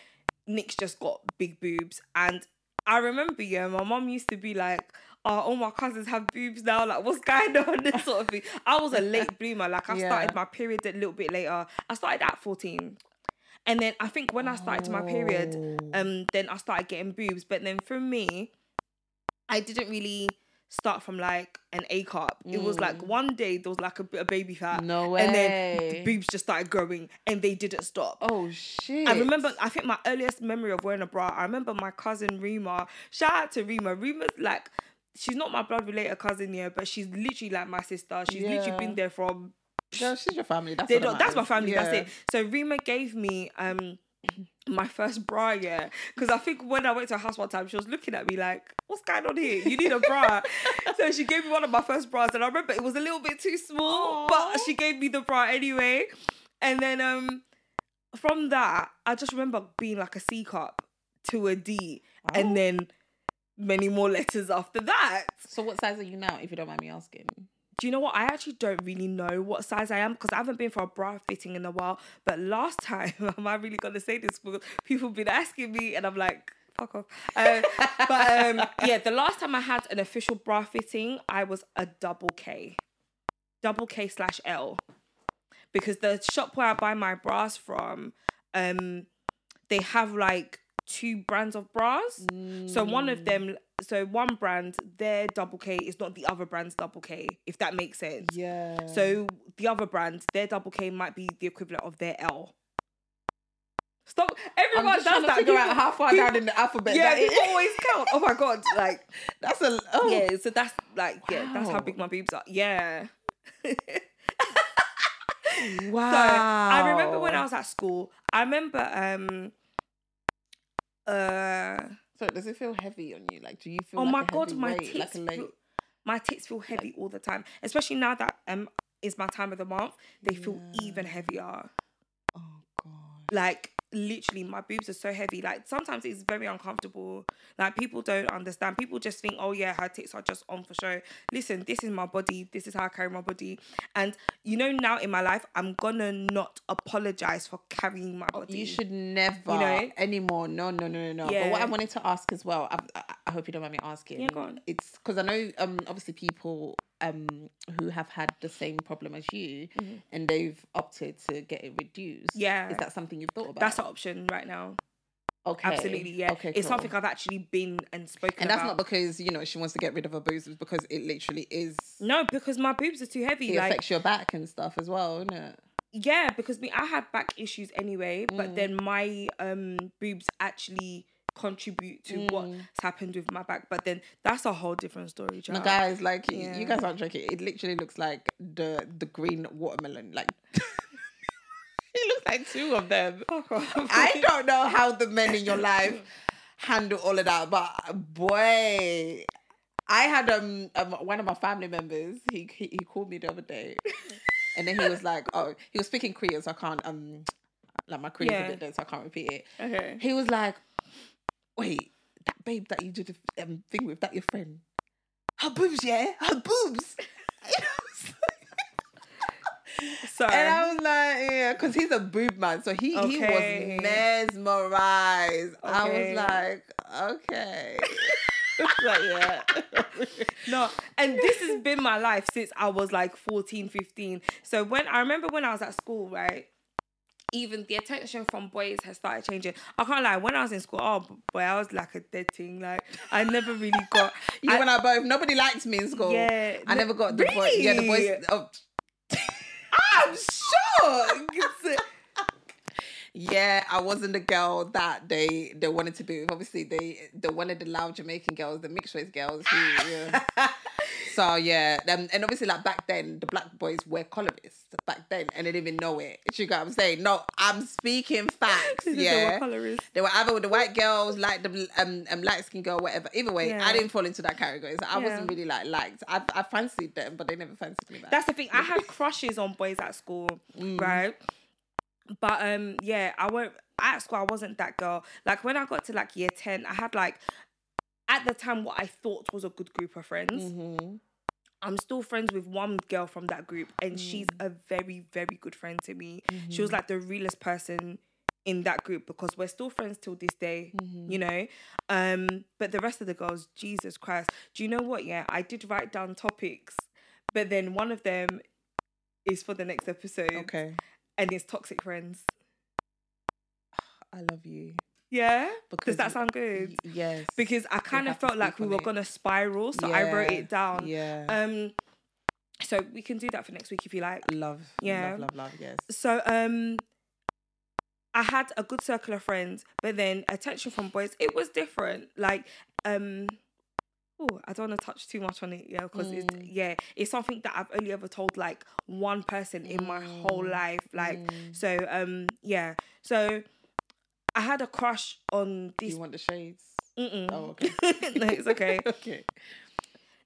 Nick's just got big boobs. And I remember yeah, my mom used to be like. Oh, all my cousins have boobs now. Like, what's going on? This sort of thing. I was a late bloomer. Like, I Yeah. started my period a little bit later. I started at 14. And then I think when I started my period, Oh. um, then I started getting boobs. But then for me, I didn't really start from like an A cup. It was like one day there was like a, bit of baby fat. Mm. No And then the boobs just started growing and they didn't stop. Oh shit! I remember, I think my earliest memory of wearing a bra, I remember my cousin Rima. Shout out to Rima. Rima's like, she's not my blood related cousin, here, but she's literally like my sister. She's literally been there from No, she's your family. That's that's my family. That's it. So Rima gave me um my first bra, yeah, because I think when I went to her house one time, she was looking at me like, "What's going on here? You need a bra." so she gave me one of my first bras, and I remember it was a little bit too small, but she gave me the bra anyway. And then um from that, I just remember being like a C cup to a D, Oh. and then many more letters after that. So what size are you now, if you don't mind me asking? Do you know what? I actually don't really know what size I am because I haven't been for a bra fitting in a while. But last time, am I really gonna say this? Because people have been asking me, and I'm like, fuck off. Uh, but um, yeah, the last time I had an official bra fitting, I was a double K, double K slash L, because the shop where I buy my bras from, um, they have like two brands of bras. So one of them, so one brand, their double K is not the other brand's double K, if that makes sense. Yeah. So the other brand, their double K might be the equivalent of their L. Stop! Everyone does to that. figure out how far people- down in the alphabet. yeah, that is. people always count. Oh my god! Like, That's a oh. yeah. So that's like, yeah, that's how big my boobs are. Yeah. Wow. So I remember when I was at school. I remember um uh So does it feel heavy on you? Like, do you feel? oh like my god, my weight, tits like feel, my tits feel heavy all the time. Especially now that um is my time of the month, they feel even heavier. Oh god. Like literally my boobs are so heavy. Like sometimes it's very uncomfortable. Like people don't understand. People just think, oh yeah, her tits are just on for show. Listen, this is my body. This is how I carry my body. And you know, now in my life, I'm gonna not apologize for carrying my body. Oh, You should never you know? anymore. No, no, no, no, no. But what I wanted to ask as well, I, I, I hope you don't mind me asking. Yeah, go on. It's because I know, um, obviously people, um, who have had the same problem as you, and they've opted to get it reduced. Mm-hmm. Yeah. is that something you've thought about? That's an option right now. okay. Absolutely, yeah. Okay, it's cool. something I've actually been and spoken And that's about. not because you know she wants to get rid of her boobs, it's because it literally is. no, because my boobs are too heavy. It like affects your back and stuff as well, isn't it? yeah, because me I had back issues anyway, Mm. but then my um boobs actually contribute to Mm. what's happened with my back. But then that's a whole different story, No, guys, like Yeah. you guys aren't joking. It literally looks like the the green watermelon. Like it looks like two of them. I don't know how the men in your life handle all of that, but boy, I had um, um one of my family members. He, he he called me the other day, and then he was like, "Oh, he was speaking Korean, so I can't um, like my Korean's Yeah. a bit dead, so I can't repeat it." okay. He was like, "Wait, that babe that you did the um, thing with, that your friend? Her boobs, yeah, her boobs." So And I was like, yeah, because he's a boob man, so he he was mesmerized. I was like, okay, like yeah, no, and this has been my life since I was like 14, 15. So when I remember when I was at school, right? Even the attention from boys has started changing. I can't lie. When I was in school, oh boy, I was like a dead thing. Like I never really got. you I- and I both. Nobody liked me in school. Yeah, I never got the boys. Yeah, the boys. Oh, I'm shocked. yeah, I wasn't the girl that they they wanted to be with. Obviously, they they wanted the loud Jamaican girls, the mixed race girls who. Yeah. So yeah, um, and obviously like back then the black boys were colorists back then and they didn't even know it. You get what I'm saying? No, I'm speaking facts. They were Yeah, they were either with the white girls, like the um, um light skin girl, whatever. Either way, Yeah. I didn't fall into that category. So I Yeah. wasn't really like liked. I I fancied them, but they never fancied me back. That's the thing. I had crushes on boys at school, Mm. right? But um, yeah, I won't. At school, I wasn't that girl. Like when I got to like year ten, I had like at the time what I thought was a good group of friends. Mm-hmm. I'm still friends with one girl from that group, and she's Mm. a very, very good friend to me. She Mm-hmm. was like the realest person in that group because we're still friends till this day, Mm-hmm. you know. Um, but the rest of the girls, Jesus Christ, do you know what? Yeah, I did write down topics, but then one of them is for the next episode, Okay, and it's toxic friends. I love you. Yeah, Because does that sound good? Yes. Because I kind of felt like we were it. gonna spiral, so I wrote it down. Yeah. Um, so we can do that for next week if you like. love. yeah. Love. Love. Love. Yes. So um I had a good circle of friends, but then attention from boys, it was different. Like um Oh, I don't want to touch too much on it, yeah, because it's Mm. yeah, it's something that I've only ever told like one person in my whole Mm. life. Like Mm. so um yeah. So I had a crush on Do you want the shades? Mm-mm. Oh, okay. no, it's okay. okay.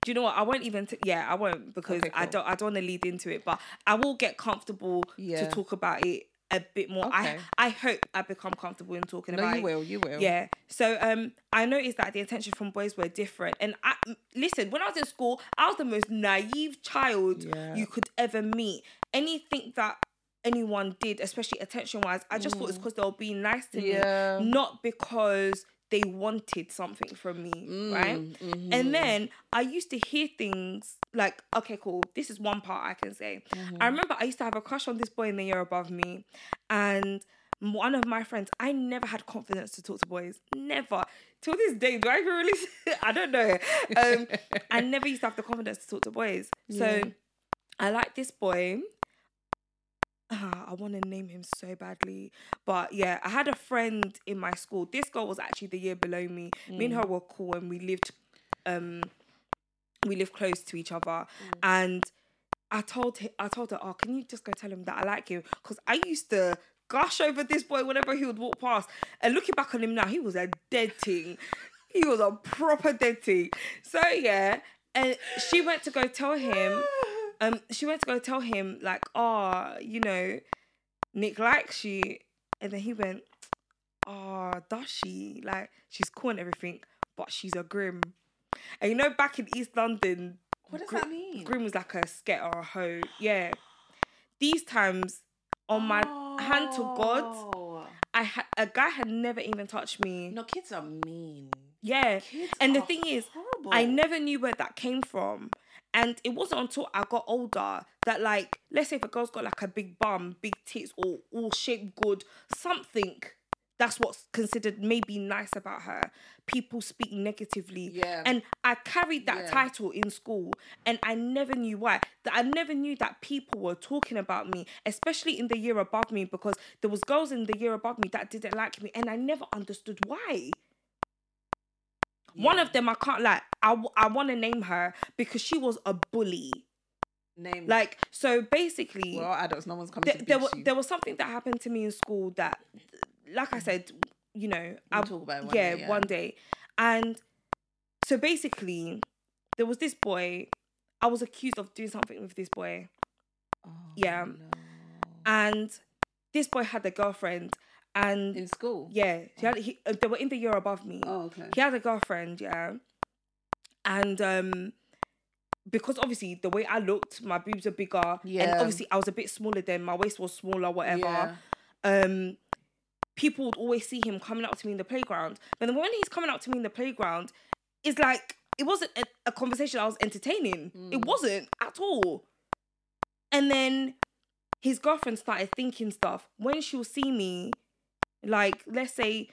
Do you know what? I won't even. T- yeah, I won't because Okay, I don't. I don't want to lead into it, but I will get comfortable Yeah. to talk about it a bit more. I Okay. I I hope I become comfortable in talking No, about you it. will. You will. Yeah. So um, I noticed that the attention from boys were different, and I listen. When I was in school, I was the most naive child Yeah. you could ever meet. Anything that anyone did, especially attention wise, I just thought it's because they were being nice to Mm. Yeah. me, not because they wanted something from me, right? Mm, mhm. And then I used to hear things like, okay, cool, this is one part I can say. Mm-hmm. I remember I used to have a crush on this boy in the year above me, and one of my friends, I never had confidence to talk to boys. Never. Till this day, do I even really? I don't know. Um, I never used to have the confidence to talk to boys. So Yeah. I like this boy. Ah, I want to name him so badly. But yeah, I had a friend in my school. This girl was actually the year below me. Me and her were cool and we lived um we lived close to each other. And I told her, I told her, oh, can you just go tell him that I like him? Because I used to gush over this boy whenever he would walk past. And looking back on him now, he was a dead thing. He was a proper dead thing. So yeah, and she went to go tell him. Um, she went to go tell him like, oh, you know, Nick likes you, and then he went, oh, does she? Like, she's cool and everything, but she's a grim. And you know, back in East London, What does Gr- that mean? Grim was like a sket or a hoe. Yeah. These times, on my hand to God, Oh. I ha- a guy had never even touched me. No, kids are mean. Yeah. Kids And the thing is, horrible. I never knew where that came from. And it wasn't until I got older that, like, let's say if a girl's got like a big bum, big tits, or all shaped good, something that's what's considered maybe nice about her. People speak negatively. Yeah. And I carried that Yeah. title in school and I never knew why. That I never knew that people were talking about me, especially in the year above me, because there was girls in the year above me that didn't like me and I never understood why. One of them I can't like I, I want to name her because she was a bully. Name. Like so basically well, adults, no one's coming there, to there, was, you. there was something that happened to me in school that like I said, you know, I We'll talk about it one yeah, day, yeah. one day. And so basically there was this boy I was accused of doing something with this boy Oh, yeah. no. and this boy had a girlfriend and In school. yeah, he had, he, uh, they were in the year above me. Oh, okay. he had a girlfriend, yeah. And um because obviously the way I looked, my boobs are bigger. yeah. And obviously I was a bit smaller then, my waist was smaller, whatever. Yeah. Um people would always see him coming up to me in the playground. But then when he's coming up to me in the playground, it's like it wasn't a, a conversation I was entertaining. It Mm. wasn't at all. And then his girlfriend started thinking stuff. When she'll see me, like let's say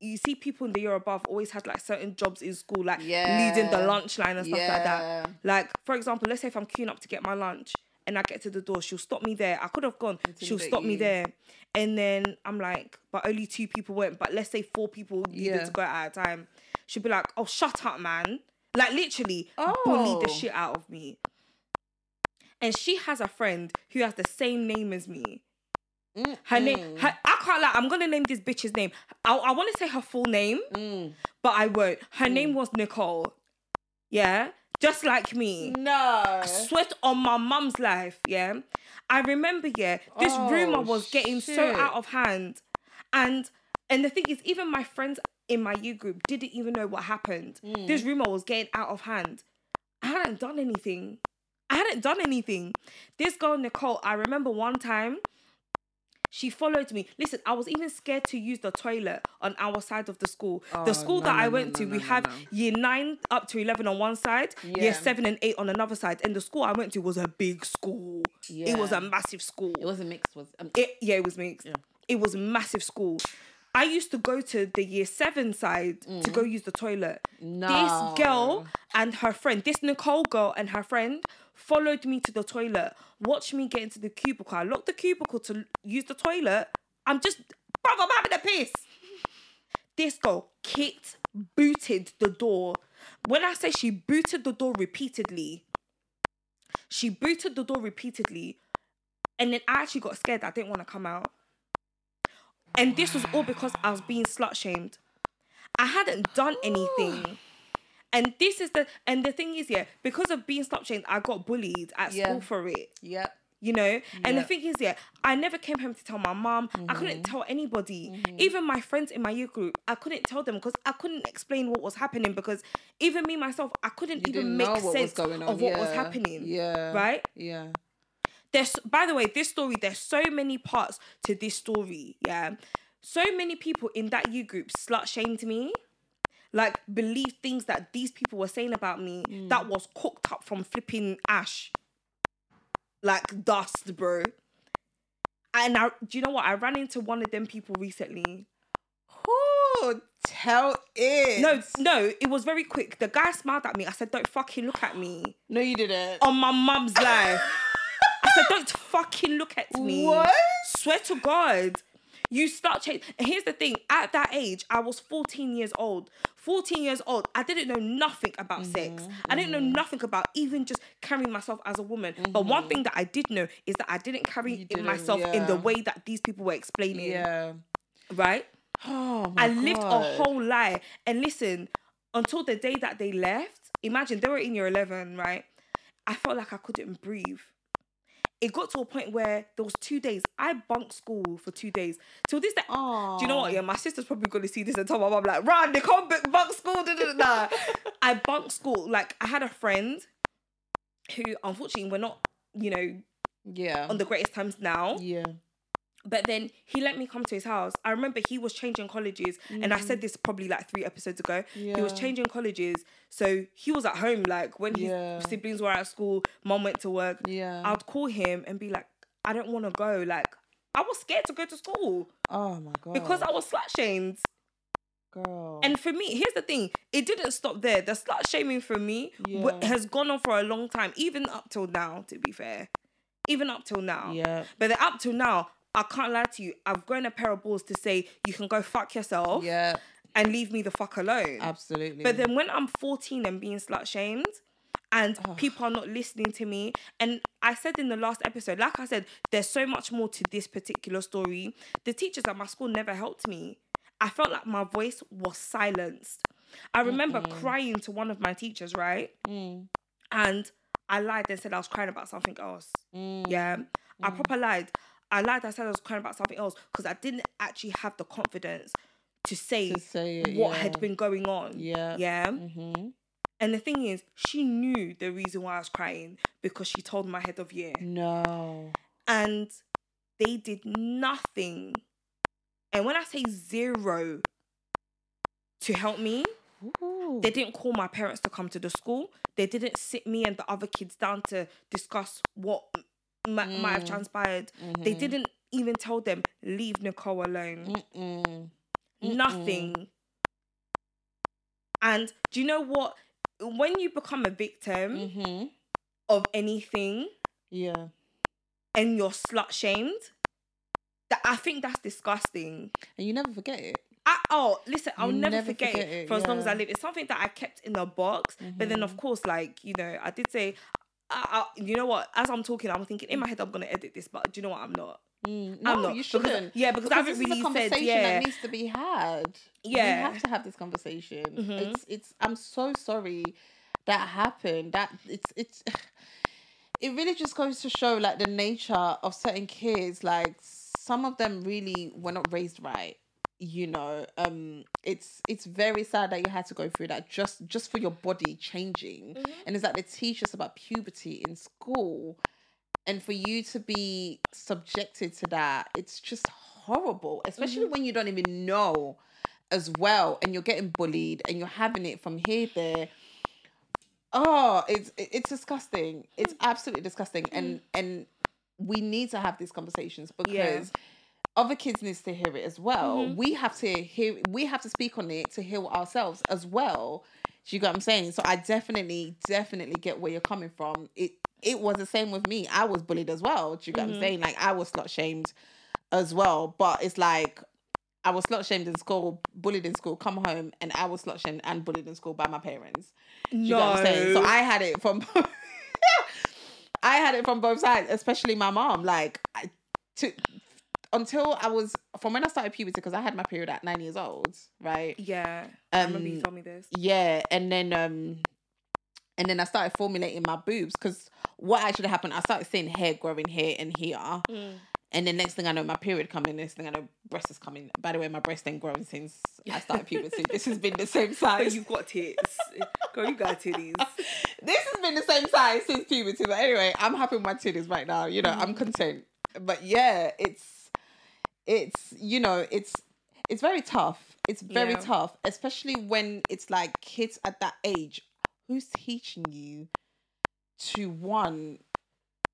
you see people in the year above always had like certain jobs in school, like leading the lunch line and stuff like that. Like, for example, let's say if I'm queuing up to get my lunch and I get to the door, she'll stop me there. I could have gone, she'll stop me there. And then I'm like, but only two people went. But let's say four people needed Yeah. to go at a time. She'll be like, oh, shut up, man. Like literally bullied the Oh. shit out of me. And she has a friend who has the same name as me. Her name, Mm. her, I can't lie. I'm gonna name this bitch's name. I, I want to say her full name, Mm. but I won't. Her name was Nicole. Yeah, just like me. No. Sweat on my mum's life. Yeah, I remember. Yeah, this Oh, rumor was getting so out of hand, and and the thing is, even my friends in my U group didn't even know what happened. This Mm. rumor was getting out of hand. I hadn't done anything. I hadn't done anything. This girl Nicole, I remember one time. She followed me. Listen, I was even scared to use the toilet on our side of the school. Oh, the school no, that no, I went no, to, we have year nine up to 11 on one side, Yeah. year seven and eight on another side. And the school I went to was a big school. Yeah. It was a massive school. It wasn't mixed. Was um, It, yeah, it was mixed. It was a massive school. I used to go to the year seven side to go use the toilet. Mm. no. This girl and her friend, this Nicole girl and her friend, followed me to the toilet. Watched me get into the cubicle. I locked the cubicle to use the toilet. I'm just, bro, I'm having a piss. This girl kicked, booted the door. When I say she booted the door repeatedly, she booted the door repeatedly, and then I actually got scared. I didn't want to come out. And this was all because I was being slut shamed. I hadn't done anything. And this is the and the thing is, yeah, because of being slut shamed, I got bullied at Yeah. school for it. Yep. You know? And the thing is, yeah, I never came home to tell my mom. I couldn't Mm-hmm. tell anybody. Even my friends in my year group, I couldn't tell them because I couldn't explain what was happening because even me myself, I couldn't You even make know what was sense of what was happening. Yeah. Right? Yeah. there's by the way this story there's so many parts to this story yeah so many people in that u group slut shamed me like believe things that these people were saying about me Mm. that was cooked up from flipping ash like dust bro and I, do you know what i ran into one of them people recently Who tell it? no no it was very quick the guy smiled at me i said don't fucking look at me no, you didn't. on my mum's life i said don't fucking look at me What? Swear to God. You start change. Here's the thing: at that age, I was 14 years old. 14 years old, I didn't know nothing about mm-hmm, sex. I didn't know mm-hmm. nothing about even just carrying myself as a woman. But one mm-hmm. thing that I did know is that I didn't carry it didn't, myself in the way that these people were explaining. Yeah. Right? Oh my I lived God. a whole lie. And listen, until the day that they left, imagine they were in year 11, right? I felt like I couldn't breathe. It got to a point where there was two days. I bunked school for two days. Till this day, do you know what? Yeah, my sister's probably gonna see this and tell my mom like, "Run, they can't bunk school." Da, da, da, da." I bunked school. Like I had a friend who, unfortunately, we're not, you know, Yeah. on the greatest times now. yeah. But then he let me come to his house. I remember he was changing colleges, and I said mm. this probably like three episodes ago. He was changing colleges, so he was at home. Like when his Yeah. siblings were at school, mom went to work. Yeah. I'd call him and be like, "I don't want to go." Like I was scared to go to school oh my God. because I was slut shamed. girl. And for me, here's the thing: it didn't stop there. The slut shaming for me w- has gone on for a long time, even up till now. To be fair, even up till now. yeah. But up till now, I can't lie to you. I've grown a pair of balls to say you can go fuck yourself Yeah. and leave me the fuck alone. Absolutely. But then when I'm 14 and being slut shamed and people are not listening to me, and I said in the last episode, like I said, there's so much more to this particular story. The teachers at my school never helped me. I felt like my voice was silenced. I remember crying to one of my teachers, right? Mm. And I lied and said I was crying about something else. Yeah. I proper lied. I lied. I said I was crying about something else because I didn't actually have the confidence to say, To say it, what yeah. had been going on. Yeah. Yeah. Mm-hmm. And the thing is, she knew the reason why I was crying because she told my head of year. No. And they did nothing. And when I say zero to help me, Ooh. they didn't call my parents to come to the school. They didn't sit me and the other kids down to discuss what m- might have Mm. transpired. They Mm-hmm. didn't even tell them, leave Nicole alone. Mm-mm. Nothing. And do you know what? When you become a victim Mm-hmm. of anything Yeah. and you're slut shamed, that I think that's disgusting. And you never forget it. I, oh, listen, I'll never, never forget, forget it it, for as long as I. Mm-hmm. live. It's something that I kept in a box. But then, of course, like you know, I did say, I, I, you know what? As I'm talking, I'm thinking in my head, I'm gonna edit this, but do you know what? I'm not. No, I'm not you shouldn't. yeah, because I haven't this is really a said, conversation yeah. that needs to be had. Yeah. we have to have this conversation. Mhm. It's it's. I'm so sorry that happened. That it's it's. It really just goes to show like the nature of certain kids. Like some of them really were not raised right. You know, um, it's it's very sad that you had to go through that just just for your body changing, Mm-hmm. and it's like they teach us about puberty in school, and for you to be subjected to that it's just horrible especially Mm-hmm. when you don't even know as well and you're getting bullied and you're having it from here there oh it's it's disgusting it's Mm. absolutely disgusting and and we need to have these conversations because Yeah. Other kids needs to hear it as well Mhm. we have to hear we have to speak on it to heal ourselves as well do you get what i'm saying so i definitely definitely get where you're coming from it it was the same with me i was bullied as well do you get what i'm Mhm. saying like i was slut shamed as well but it's like I was slut shamed in school, bullied in school, come home, and I was slut shamed and bullied in school by my parents. Do you no, get what I'm saying? So I had it from I had it from both sides, especially my mom. Like I, to until I was from when I started puberty because I had my period at nine years old, right? yeah. I remember you Um, told me this. Yeah, and then um, and then I started formulating my boobs because what actually happened? I started seeing hair growing here and here, Mm. and then next thing I know, my period coming. Next thing I know, breast is coming. By the way, my breast ain't grown since I started puberty. this has been the same But size. you've got tits. Girl, you got titties. this has been the same size since puberty. But anyway, I'm happy with my titties right now. You know, I'm Mm. content. But yeah, it's it's you know, it's it's very tough. It's very Yeah. tough, especially when it's like kids at that age. Who's teaching you to one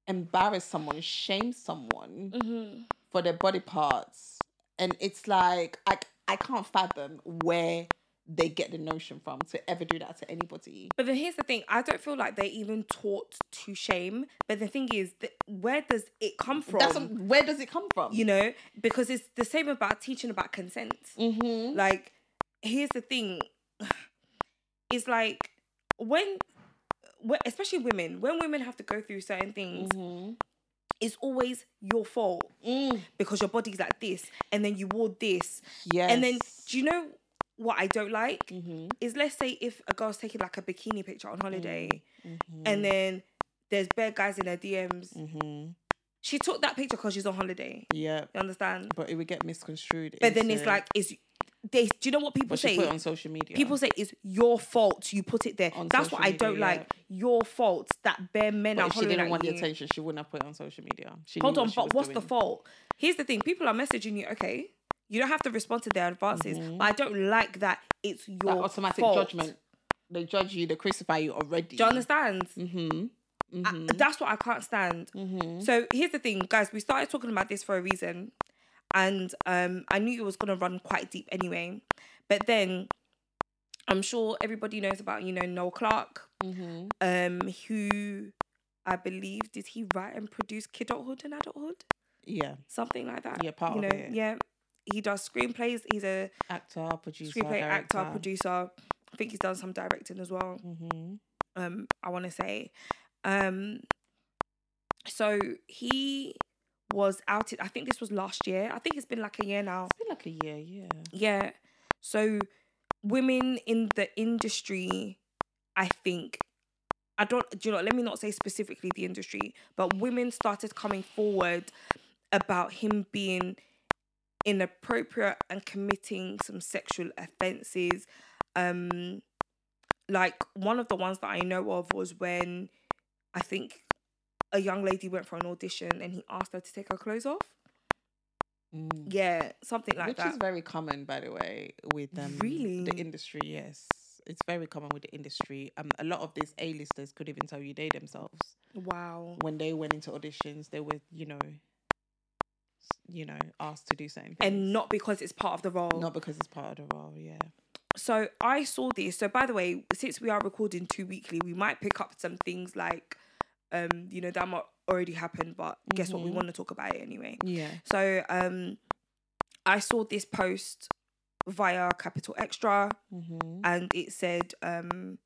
embarrass someone, shame someone Mm-hmm. for their body parts? And it's like I I can't fathom where they get the notion from to ever do that to anybody. But then here's the thing: I don't feel like they're even taught to shame. But the thing is, that where does it come from? That's where does it come from? you know, because it's the same about teaching about consent. Mm-hmm. Like, here's the thing: it's like when, when, especially women, when women have to go through certain things, Mm-hmm. it's always your fault Mm. because your body's like this, and then you wore this, Yes. and then do you know what I don't like? Mm-hmm. Is let's say if a girl's taking like a bikini picture on holiday, Mm-hmm. and then there's bare guys in her DMs. Mm-hmm. She took that picture because she's on holiday. Yeah, You understand? but it would get misconstrued. But then it's like, is they? Do you know what people but say? put it on social media. People say it's your fault you put it there. On That's what I don't media, like. Your fault that bare men but are if she didn't want the attention, she wouldn't have put it on social media. She Hold on, what but what's the fault? Here's the thing: people are messaging you. Okay, you don't have to respond to their advances, Mhm. but I don't like that it's your That automatic fault. judgment. They judge you. They crucify you already. Do you understand? Mm-hmm. Mm-hmm. that's what I can't stand. mm-hmm. So here's the thing, guys. We started talking about this for a reason, and um, I knew it was gonna run quite deep anyway. But then, I'm sure everybody knows about you know Noel Clarke, Mm-hmm. um, who I believe did he write and produce Kidulthood and Adulthood, Yeah, something like that. Yeah, part you of know, it. yeah. He does screenplays. He's a actor, producer, screenplay actor, producer. I think he's done some directing as well. Mm-hmm. um I want to say um so he was outed I think this was last year I think it's been like a year now It's been like a year. Yeah. yeah so women in the industry I think I don't do you know let me not say specifically the industry but women started coming forward about him being inappropriate and committing some sexual offenses um like one of the ones that I know of was when I think a young lady went for an audition and he asked her to take her clothes off. Mm. Yeah, something like that. Which that. is very common, by the way, with um, Really? the industry. Yes, it's very common with the industry. Um, a lot of these A-listers could even tell you they themselves wow. when they went into auditions, they were, you know, you know, asked to do something, And not because it's part of the role. not because it's part of the role. Yeah. So I saw this. So by the way, since we are recording two weekly, we might pick up some things like um, you know, that might already happened, but guess what? We Mhm. want to talk about it anyway. Yeah. So um I saw this post via Capital Extra, Mm-hmm. and it said um,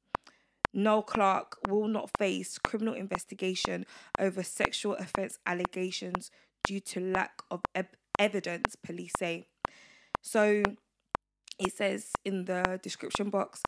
Noel Clarke will not face criminal investigation over sexual offence allegations due to lack of eb- evidence, police say. So it says in the description box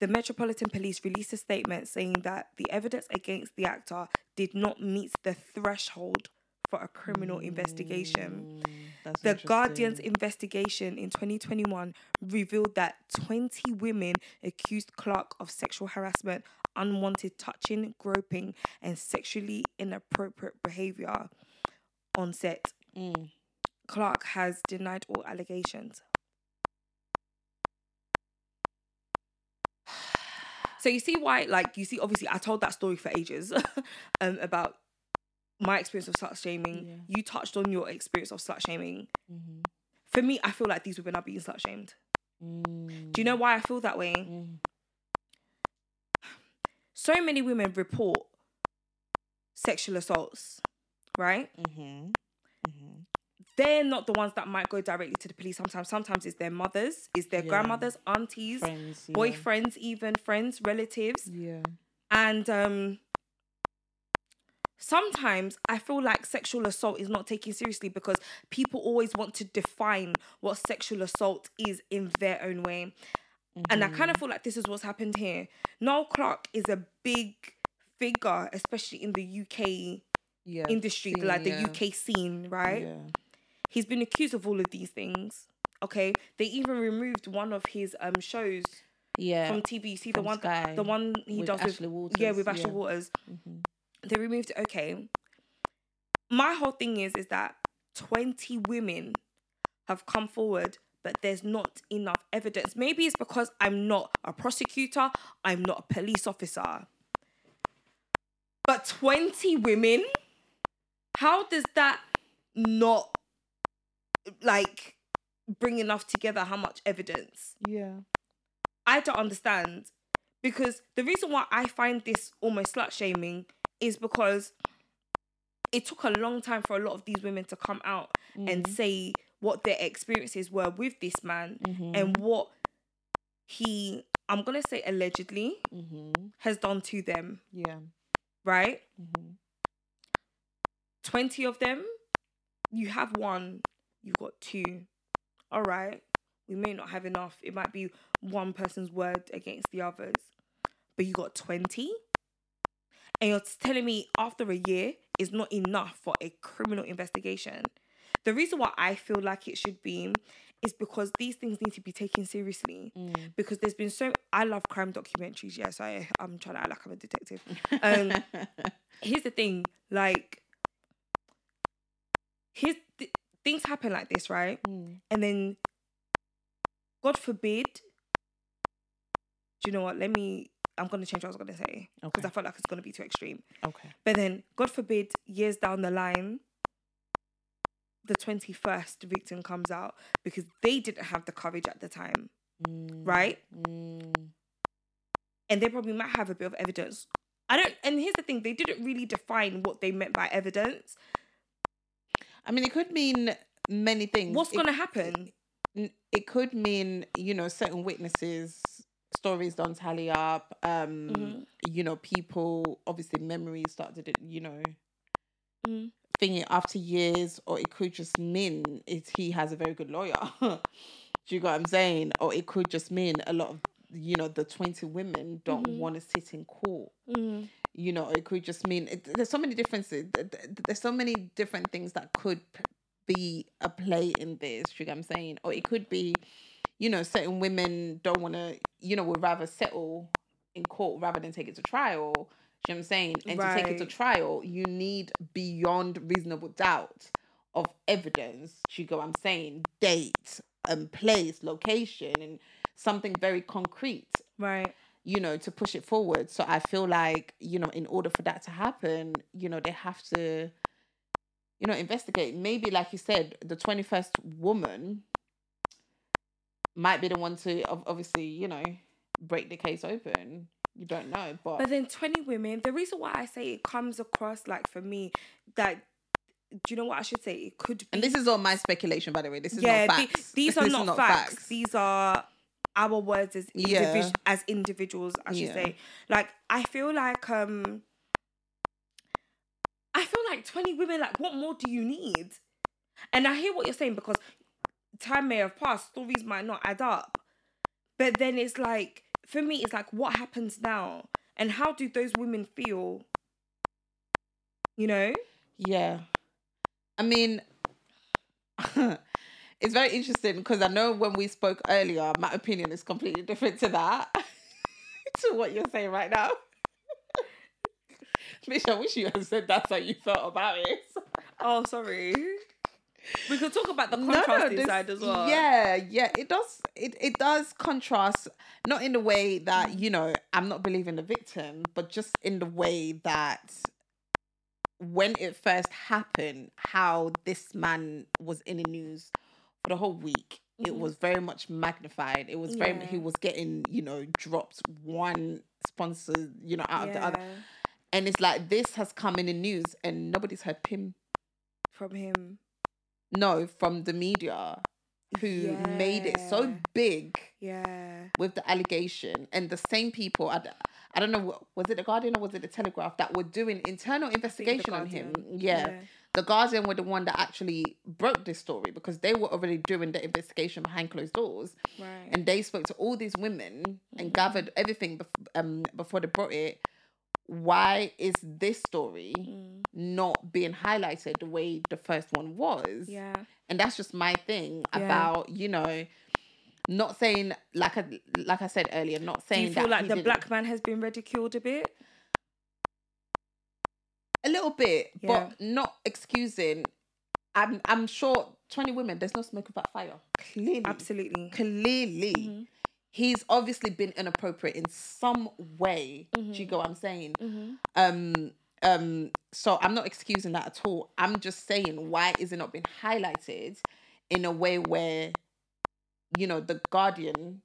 the Metropolitan Police released a statement saying that the evidence against the actor did not meet the threshold for a criminal investigation. Mm, That's The Guardian's investigation in 2021 revealed that 20 women accused Clarke of sexual harassment, unwanted touching, groping, and sexually inappropriate behavior on set. Mm. Clarke has denied all allegations. So you see why, like, you see, obviously, I told that story for ages um, about my experience of slut shaming. Yeah. You touched on your experience of slut shaming. Mhm. For me, I feel like these women are being slut shamed. Mm. Do you know why I feel that way? Mm. So many women report sexual assaults, right? Mhm. Mhm. They're not the ones that might go directly to the police sometimes. Sometimes it's their mothers, it's their Yeah. grandmothers, aunties, Friends. yeah. boyfriends, even friends, relatives. Yeah. And um sometimes I feel like sexual assault is not taken seriously because people always want to define what sexual assault is in their own way. And I kind of feel like this is what's happened here. Noel Clarke is a big figure, especially in the UK Yeah. industry, Scene, like the yeah. UK scene, right? Yeah. He's been accused of all of these things. Okay. They even removed one of his um shows Yeah. from TV. You see the one Sky the one he with does Ashley with yeah with Ashley yeah. Walters. Mhm. They removed it. Okay. My whole thing is is that twenty women have come forward, but there's not enough evidence. Maybe it's because I'm not a prosecutor. I'm not a police officer. But twenty women, how does that not like bring enough together? How much evidence? Yeah. I don't understand because the reason why I find this almost slut shaming is because it took a long time for a lot of these women to come out and mm-hmm. say what their experiences were with this man mm-hmm. and what he, I'm gonna say allegedly, Mhm. has done to them, Yeah. right? Mm-hmm. Mhm. 20 of them, you have one, you've got two. All right, we may not have enough. It might be one person's word against the others, but you got 20. And you're telling me after a year is not enough for a criminal investigation. The reason why I feel like it should be is because these things need to be taken seriously. Because there's been so I love crime documentaries. Yes, I I'm trying to act like I'm a detective. Um, here's the thing like here's th- things happen like this right Mm. and then god forbid do you know what let me i'm gonna change what i was gonna say because Okay. i felt like it's gonna be too extreme Okay. but then god forbid years down the line the 21st victim comes out because they didn't have the courage at the time right Mm. and they probably might have a bit of evidence i don't and here's the thing they didn't really define what they meant by evidence I mean, it could mean many things. what's gonna happen it could mean you know certain witnesses stories don't tally up um Mhm. you know people obviously memories start to, you know Mm. thinking after years or it could just mean it he has a very good lawyer do you get what i'm saying or it could just mean a lot of you know the 20 women don't Mhm. want to sit in court. Mm. you know it could just mean it, there's so many differences th- th- there's so many different things that could be a play in this you get what i'm saying? Or it could be you know certain women don't want to you know would rather settle in court rather than take it to trial you know what i'm saying? And to take it to trial you need beyond reasonable doubt of evidence do you get what i'm saying? Date and place location and something very concrete Right. you know, to push it forward. So I feel like, you know, in order for that to happen, you know, they have to, you know, investigate. Maybe, like you said, the 21st woman might be the one to ob- obviously, you know, break the case open. You don't know, but, But then 20 women, the reason why I say it comes across like for me that do you know what I should say? It could be. And this is all my speculation, by the way. This is yeah, not the- facts. these are is not, facts. These are our words as Yeah. individ- as individuals. I should Yeah. say. Like I feel like um. I feel like twenty women. Like, what more do you need? And I hear what you're saying because time may have passed, stories might not add up. But then it's like, for me, it's like, what happens now? And how do those women feel? You know? Yeah. I mean, it's very interesting because I know when we spoke earlier, my opinion is completely different to that, to what you're saying right now. Mish, I wish you had said that's how you felt about it. Oh, sorry. We could talk about the No, contrasting this- side as well. Yeah, yeah, it does. It it does contrast, not in the way that you know I'm not believing the victim, but just in the way that when it first happened, how this man was in the news for the whole week. It Mhm. was very much magnified. It was very Yeah. he was getting you know dropped one sponsor you know out of the other, and it's like this has come in the news and nobody's heard him. From him. No, from the media who made it so big Yeah. with the allegation and the same people i don't know was it the guardian or was it the telegraph that were doing internal I investigation on him yeah. The guardian were the one that actually broke this story because they were already doing the investigation behind closed doors Right. and they spoke to all these women and gathered everything bef- um, before they brought it why is this story Mm. not being highlighted the way the first one was Yeah. and that's just my thing Yeah. about you know not saying like I like I said earlier, not Do saying you feel that like the black man has been ridiculed a bit? A little bit, Yeah. but not excusing. I'm I'm sure twenty women. There's no smoke without fire. Clearly, Absolutely. clearly, Mhm. he's obviously been inappropriate in some way. Do you go what I'm saying? Mm-hmm. Um, um. So I'm not excusing that at all. I'm just saying why is it not being highlighted in a way where, you know, the Guardian,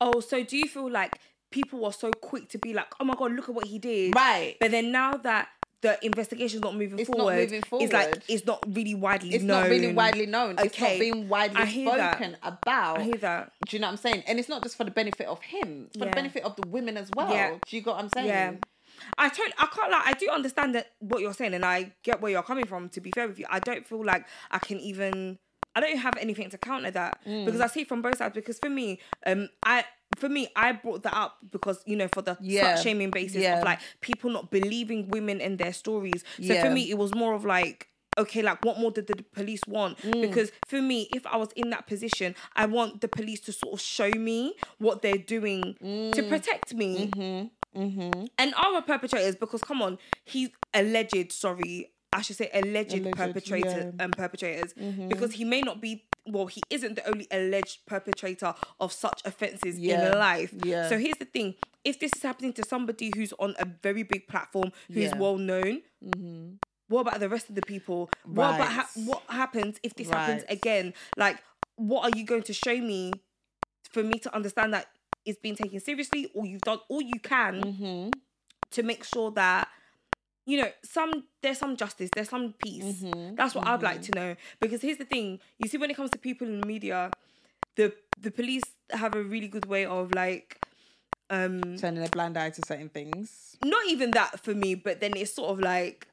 Oh, so do you feel like people were so quick to be like, "Oh my god, look at what he did," right? but then now that the investigation's not moving It's not moving forward, it's like it's not really widely It's known. not really widely known. It's not being widely I hear that. spoken about. I hear that. Do you know what I'm saying? And it's not just for the benefit of him, it's for Yeah. the benefit of the women as well. Yeah. Do you get what I'm saying? Yeah. I totally, I can't like, I do understand that what you're saying, and I get where you're coming from. To be fair with you, I don't feel like I can even, I don't have anything to counter that Mm. because I see it from both sides. Because for me, um, I, for me, I brought that up because you know for the Yeah. slut shaming basis Yeah. of like people not believing women and their stories. So Yeah. for me, it was more of like. Okay, like what more did the police want? Mm. Because for me, if I was in that position, I want the police to sort of show me what they're doing to protect me Mm-hmm. Mm-hmm. and our perpetrators because come on he's alleged sorry i should say alleged, Alleged, perpetrator yeah. um perpetrators Mm-hmm. because he may not be well he isn't the only alleged perpetrator of such offenses Yeah, in life yeah. so here's the thing if this is happening to somebody who's on a very big platform who's Yeah. well known Mm-hmm. what about the rest of the people Right. what about ha- what happens if this happens again like what are you going to show me for me to understand that it's being taken seriously or you've done all you can Mm-hmm. to make sure that you know some there's some justice there's some peace Mhm, that's what i'd like to know because here's the thing you see when it comes to people in the media the the police have a really good way of like um Turning a blind eye to certain things. not even that for me but then it's sort of like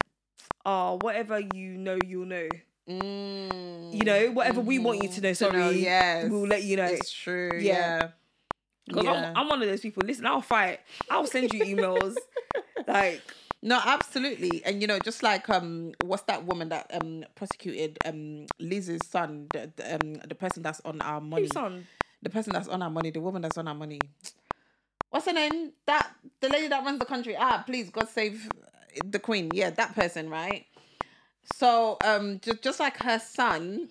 oh whatever you know you'll know Mm. you know whatever we want you to know sorry know, yes. we'll let you know It's true. Yeah. Yeah. because Yeah. I'm, I'm one of those people listen i'll fight i'll send you emails like No, absolutely. And you know, just like um what's that woman that um prosecuted um Liz's son, the, the um the person that's on our money. who's on The person that's on our money, the woman that's on our money. What's her name? That the lady that runs the country. Ah, please, God save the queen. Yeah, that person, right? So um just just like her son.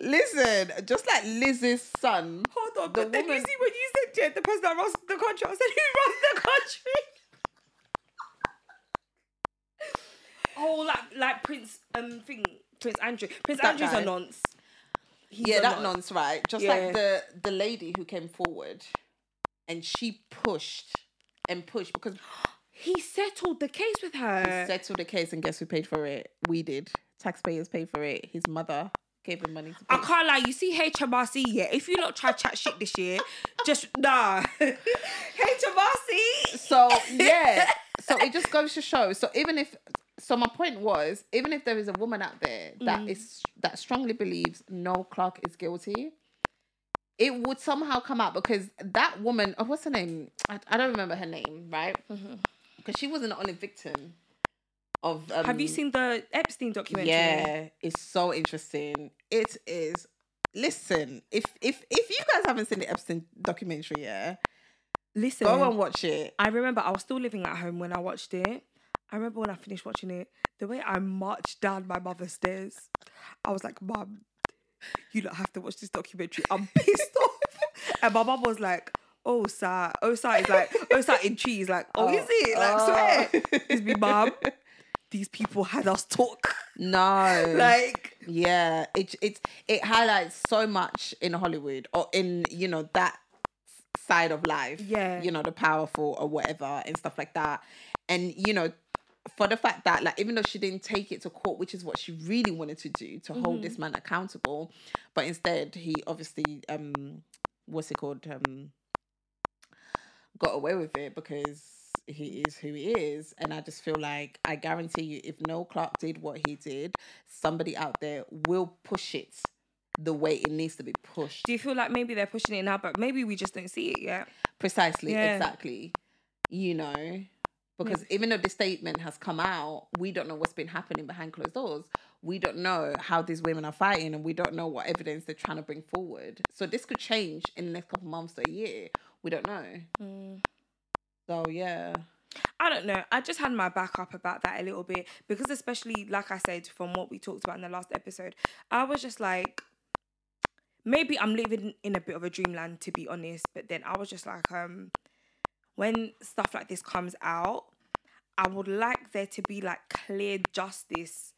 Listen, just like Liz's son. Hold on, The but then you see when you said yeah, the person that runs the country, I said who runs the country? oh, like like Prince um thing, Prince Andrew. Prince That Andrew's guy. a nonce. he's yeah, a that nonce, right? Just Yeah. like the the lady who came forward, and she pushed and pushed because He settled the case with her. he settled the case, and guess who paid for it? We did. Taxpayers paid for it. His mother gave him money to pay. I can't lie, you see HMRC, yeah. If you not try chat shit this year, just nah. HMRC. So yeah, so it just goes to show. So even if, so my point was, even if there is a woman out there that mm. is that strongly believes Noel Clarke is guilty, it would somehow come out because that woman, oh, what's her name? I, I don't remember her name, right? Mm-hmm. Because she wasn't the only victim of. Um, Have you seen the Epstein documentary? Yeah, it's so interesting. It is. Listen, if if if you guys haven't seen the Epstein documentary, yeah, Listen, go and watch it. I remember I was still living at home when I watched it. I remember when I finished watching it, the way I marched down my mother's stairs, I was like, Mum, you don't have to watch this documentary. I'm pissed off. And my mum was like, Oh, sir. Oh, sir is like, Oh, sir in cheese. Like, Oh, is it? Like, swear. It's me, Mum. These people had us talk. No, Like, yeah, it it it highlights so much in Hollywood or in you know that side of life. Yeah. you know the powerful or whatever and stuff like that, and you know. For the fact that, like, even though she didn't take it to court, which is what she really wanted to do to hold this man accountable, but instead he obviously, um, what's it called, um, got away with it because he is who he is. And I just feel like I guarantee you, if Noel Clarke did what he did, somebody out there will push it the way it needs to be pushed. do you feel like maybe they're pushing it now, but maybe we just don't see it yet? Precisely, Yeah. exactly. You know, because even though the statement has come out, we don't know what's been happening behind closed doors. We don't know how these women are fighting, and we don't know what evidence they're trying to bring forward. So this could change in the next couple months to a year. We don't know. Mm. So yeah, I don't know. I just had my back up about that a little bit because, especially like I said, from what we talked about in the last episode, I was just like, maybe I'm living in a bit of a dreamland to be honest. But then I was just like, um, when stuff like this comes out, I would like there to be like clear justice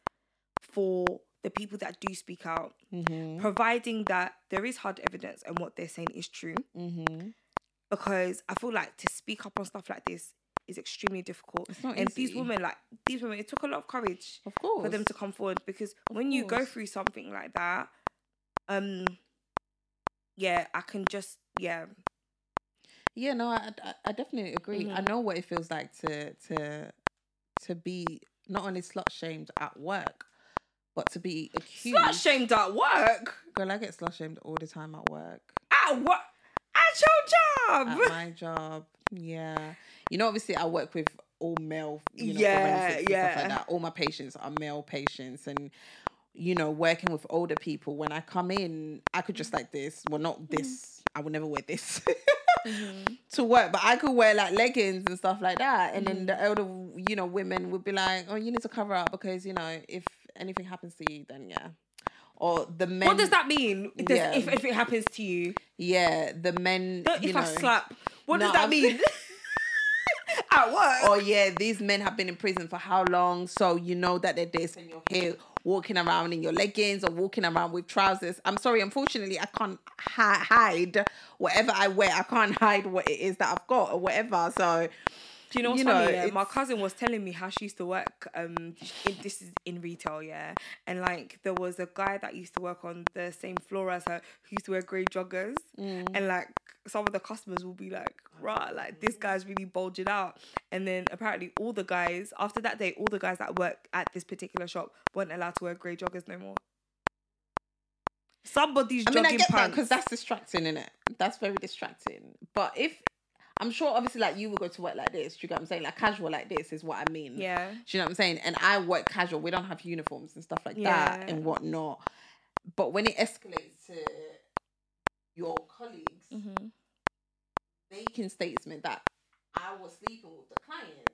for the people that do speak out, mm-hmm. providing that there is hard evidence and what they're saying is true. Mm-hmm. Because I feel like to speak up on stuff like this is extremely difficult. It's not and these women, like these women, it took a lot of courage of course for them to come forward because when you go through something like that, um, yeah, I can just yeah, Yeah, no, I, I, I definitely agree. I Mhm. know what it feels like to to to be not only slut shamed at work, but to be accused. slut shamed at work. Girl, I get slut shamed all the time at work. At what? At your job. At my job, yeah. You know, obviously, I work with all male. You know, Yeah, and stuff like that. All my patients are male patients, and you know, working with older people. When I come in, I could just mm-hmm. like this. Well, not mm-hmm. this. I would never wear this. Mm-hmm. to work, but I could wear like leggings and stuff like that. And then the elder, you know, women would be like, "Oh, you need to cover up because you know if anything happens to you, then yeah." Or the men. What does that mean? Does- Yeah. If, if it happens to you, Yeah, the men. Don't- if know, I slap, what No, does that I'm- mean? At work. Oh yeah, these men have been in prison for how long? So you know that they're this, and you're here walking around in your leggings or walking around with trousers. I'm sorry, unfortunately, I can't hi- hide whatever I wear. I can't hide what it is that I've got or whatever. So Do you know what's you know, funny? Yeah? My cousin was telling me how she used to work. Um, in, this is in retail, yeah, and like there was a guy that used to work on the same floor as her who used to wear grey joggers, Mm. and like some of the customers will be like, "Right, like this guy's really bulging out," and then apparently all the guys after that day, all the guys that work at this particular shop weren't allowed to wear grey joggers no more. Somebody's I mean, I jogging get that pants. because that's distracting, isn't it? That's very distracting. But if I'm sure, obviously, like you would go to work like this. Do you get what I'm saying? Like casual like this is what I mean. yeah. Do you know what I'm saying? And I work casual. We don't have uniforms and stuff like that and whatnot. But when it escalates to your colleagues Mm-hmm. making statement that I was sleeping with the clients.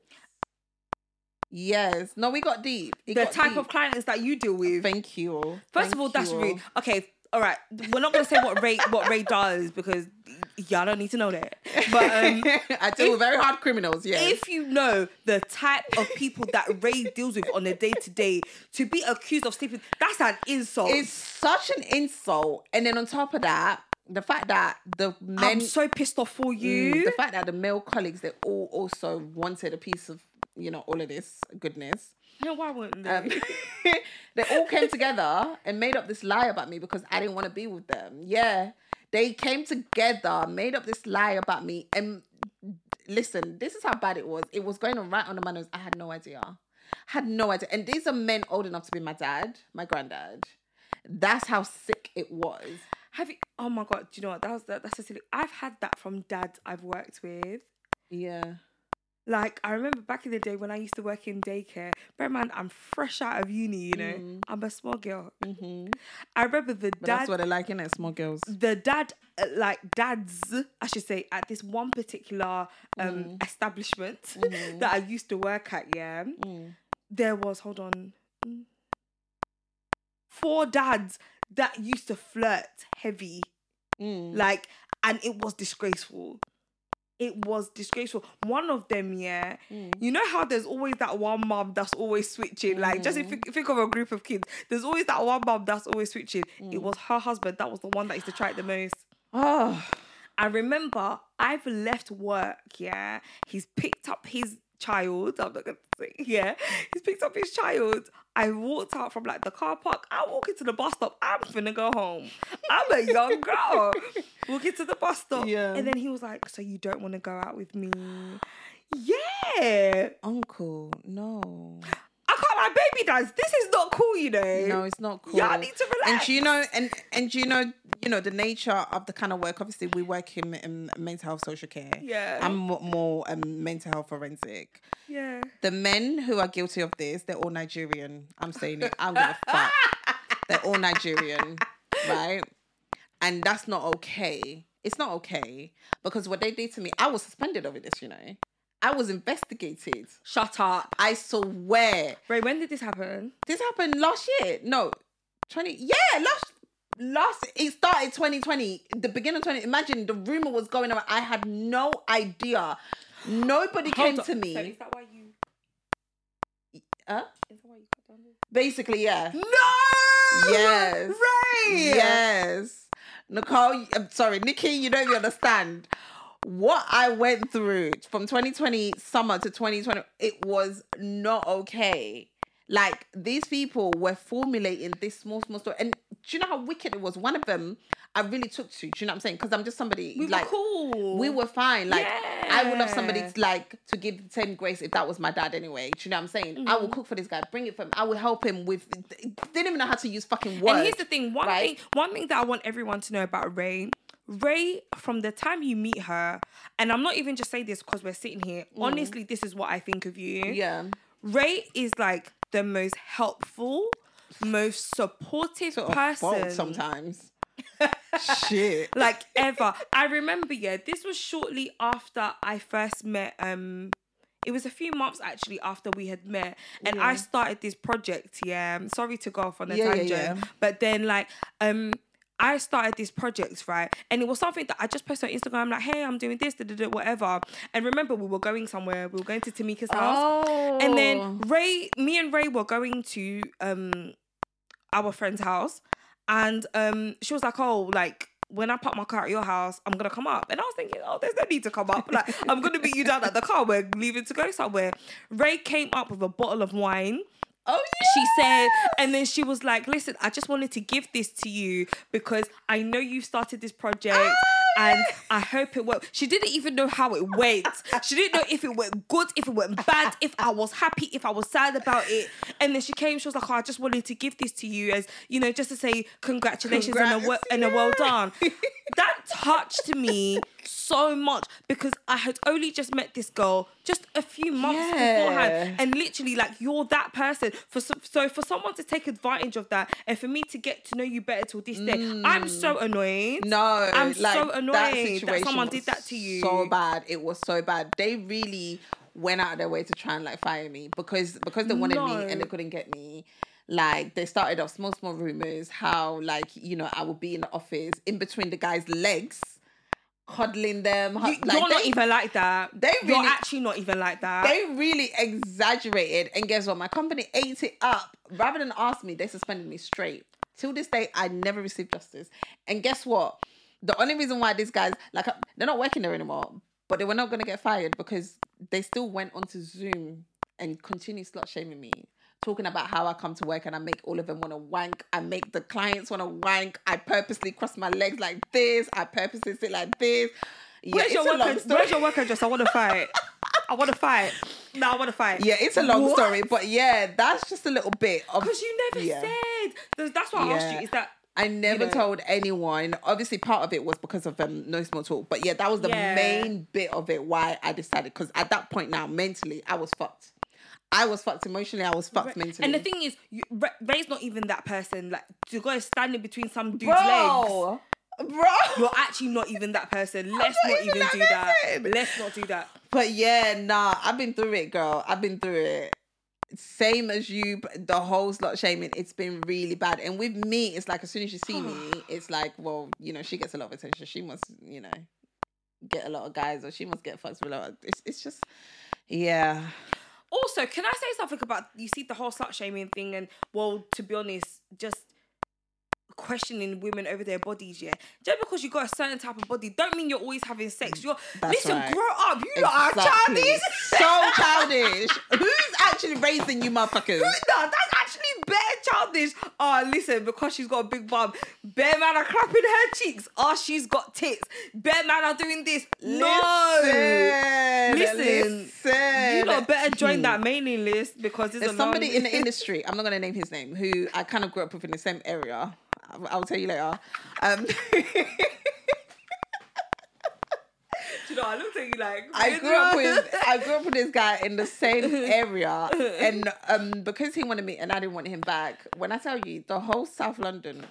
Yes. No, we got deep. It The got type deep. of clients that you deal with. Thank you. First Thank of all, that's rude. Okay, all right, we're not gonna say what Rae what Rae does because y'all don't need to know that. But um, I deal with very hard criminals. Yeah. if you know the type of people that Rae deals with on a day to day, to be accused of sleeping, that's an insult. it's such an insult, and then on top of that, the fact that the men, I'm so pissed off for you. the fact that the male colleagues, they all also wanted a piece of, you know, all of this goodness. no, why wouldn't they? Um, they all came together and made up this lie about me because I didn't want to be with them. Yeah. They came together, made up this lie about me. And listen, this is how bad it was. It was going on right on the manners. I had no idea. Had no idea. And these are men old enough to be my dad, my granddad. That's how sick it was. Have you? Oh my god! Do you know what? That was that, that's a silly. I've had that from dads I've worked with. Yeah. Like I remember back in the day when I used to work in daycare. Bear in mind, I'm fresh out of uni. You know, I'm a small girl. Mm-hmm. I remember the But dad. that's what they're like, in it, small girls. the dad, uh, like dads, I should say, at this one particular um establishment that I used to work at. Yeah, there was hold on, mm, four dads that used to flirt heavy, Mm. like, and it was disgraceful. It was disgraceful. One of them, yeah, mm. you know how there's always that one mom that's always switching. Like, just if mm. you think of a group of kids, there's always that one mom that's always switching. It mm. was her husband that was the one that used to try it the most. Oh. I remember I've left work, yeah. He's picked up his child. I'm not gonna say, yeah. He's picked up his child. I walked out from like the car park. I walk into the bus stop. I'm finna go home. I'm a young girl. walk into the bus stop. Yeah. And then he was like, So you don't want to go out with me? Yeah. Uncle, no. I can't like baby dads. This is not cool, you know. No, it's not cool. Y'all need to And relax. do you know, and and do you know, you know the nature of the kind of work. Obviously, we work in, in mental health social care. Yeah. I'm mo- more um, mental health forensic. Yeah. The men who are guilty of this, they're all Nigerian. I'm saying it. I'm gonna fuck. They're all Nigerian, right? And that's not okay. It's not okay because what they did to me, I was suspended over this. You know, I was investigated. Shut up. I swear. Rae, when did this happen? This happened last year. No, 20. Yeah, last last it started 2020. The beginning of 20. Imagine the rumor was going around. I had no idea. Nobody came on. to me. So is that why you Huh? is that why you cut down Basically, yeah. No! Yes. Rae! Yes. Nicole, I'm sorry, Nicky, you don't even understand. What I went through from 2020 summer to 2020, it was not okay. Like these people were formulating this small, small story. And do you know how wicked it was? One of them I really took to. Do you know what I'm saying? Because I'm just somebody We like were cool. we were fine. Like I would love somebody to, like to give the same grace if that was my dad anyway. Do you know what I'm saying? I Mm-hmm. will cook for this guy, bring it for him. I will help him with. Didn't even know how to use fucking words. And here's the thing, one right? thing one thing that I want everyone to know about Rae. Rae, from the time you meet her, and I'm not even just saying this because we're sitting here. Honestly, this is what I think of you. Mm. Yeah. Rae is like the most helpful, most supportive Sort of person. sometimes. Shit. like ever. I remember, yeah, this was shortly after I first met um it was a few months actually after we had met and I started this project, yeah. I'm sorry to go off on a Yeah, yeah, tangent. yeah. But then like um I started this project, right? And it was something that I just posted on Instagram, like, hey, I'm doing this, da, da, da, whatever. And remember, we were going somewhere. We were going to Tamika's house. Oh. And then Rae, me and Rae were going to um our friend's house, and um she was like, "Oh, like when I park my car at your house, I'm gonna come up." And I was thinking, "Oh, there's no need to come up. Like I'm gonna meet you down at the car. We're leaving to go somewhere." Rae came up with a bottle of wine. Oh She said, and then she was like, "Listen, I just wanted to give this to you because I know you started this project." Oh, and I hope it worked. She didn't even know how it went. She didn't know if it went good, if it went bad, if I was happy, if I was sad about it. And then she came. She was like, "Oh, I just wanted to give this to you as you know, just to say congratulations and a Congrats, and a well done." That touched me so much because I had only just met this girl just a few months Yeah. beforehand, and literally like you're that person. For so, so for someone to take advantage of that, and for me to get to know you better till this day, mm. I'm so annoyed. No, I'm like, so annoyed that situation someone did that to you. So bad. It was so bad. They really went out of their way to try and like fire me because because they wanted me and they couldn't get me. Like they started off small, small rumors how like you know I would be in the office in between the guys' legs, cuddling them. You, like, you're not even like that. they you're really- actually not even like that. they really exaggerated, and guess what? My company ate it up. Rather than ask me, they suspended me straight. Till this day, I never received justice. And guess what? The only reason why these guys, like, they're not working there anymore, but they were not gonna get fired because they still went onto Zoom and continued slut shaming me. Talking about how I come to work and I make all of them want to wank. I make the clients want to wank. I purposely cross my legs like this. I purposely sit like this. Yeah, where's, your work long ad- story. where's your work address? I want to fight. I want to fight. No, I want to fight. Yeah, it's a long What? story, but yeah, that's just a little bit of. Because you never Yeah. said. Th- That's why I asked you. Is that I never know. told anyone. Obviously, part of it was because of um, no small talk, but yeah, that was the Yeah. main bit of it why I decided. Because at that point now, mentally, I was fucked. I was fucked emotionally. I was fucked mentally. And the thing is, you, Rae- Rae's not even that person. Like to go standing between some dude's legs. bro, bro. You're actually not even that person. Let's not not, even even do that. person. Let's not do that. But yeah, nah, I've been through it, girl. I've been through it. Same as you, the whole slut shaming, it's been really bad. And with me, it's like as soon as you see me, it's like, well, you know, she gets a lot of attention. She must, you know, get a lot of guys, or she must get fucked with a lot. Of, it's, it's just, yeah. Also, can I say something about you see the whole slut shaming thing and well, to be honest, just questioning women over their bodies, yeah. Just because you got a certain type of body, don't mean you're always having sex. Mm, you're That's listen, right. grow up. You lot are Exactly. childish. so childish. Who's actually raising you, motherfuckers? No, that's actually bare childish. Oh, listen, because she's got a big bum, bare man are clapping her cheeks. Oh, she's got tits. Bare man are doing this. No. Listen, Listen, listen. You lot better join that hmm. mailing list because there's, There's somebody in the industry. I'm not gonna name his name. Who I kind of grew up with in the same area. I'll, tell you later. Um, you know, I looked at you like I grew up with I grew up with this guy in the same area, and um, because he wanted me and I didn't want him back. When I tell you the whole South London,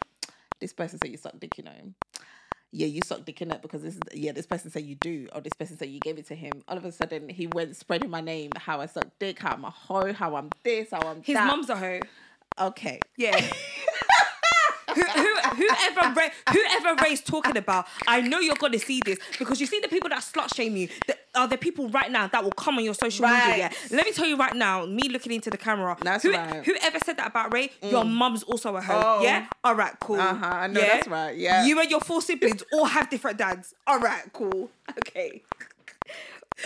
this person said you suck dick, you know. Yeah, you suck dick in it because this is yeah. This person said you do, or this person said you gave it to him. All of a sudden, he went spreading my name, how I suck dick, how I'm a hoe, how I'm this, how I'm His that. mum's a hoe. okay. Yeah. Who, who, whoever Rae, whoever Rae's talking about, I know you're gonna see this because you see the people that slut shame you. The, are the people right now that will come on your social media? Yeah. Let me tell you right now. Me looking into the camera. That's who, right. Mm. Whoever said that about Rae, your mum's also a hoe. Oh. Yeah. All right. Cool. Uh-huh, I know, that's right, yeah. You and your four siblings all have different dads. All right. Cool. Okay.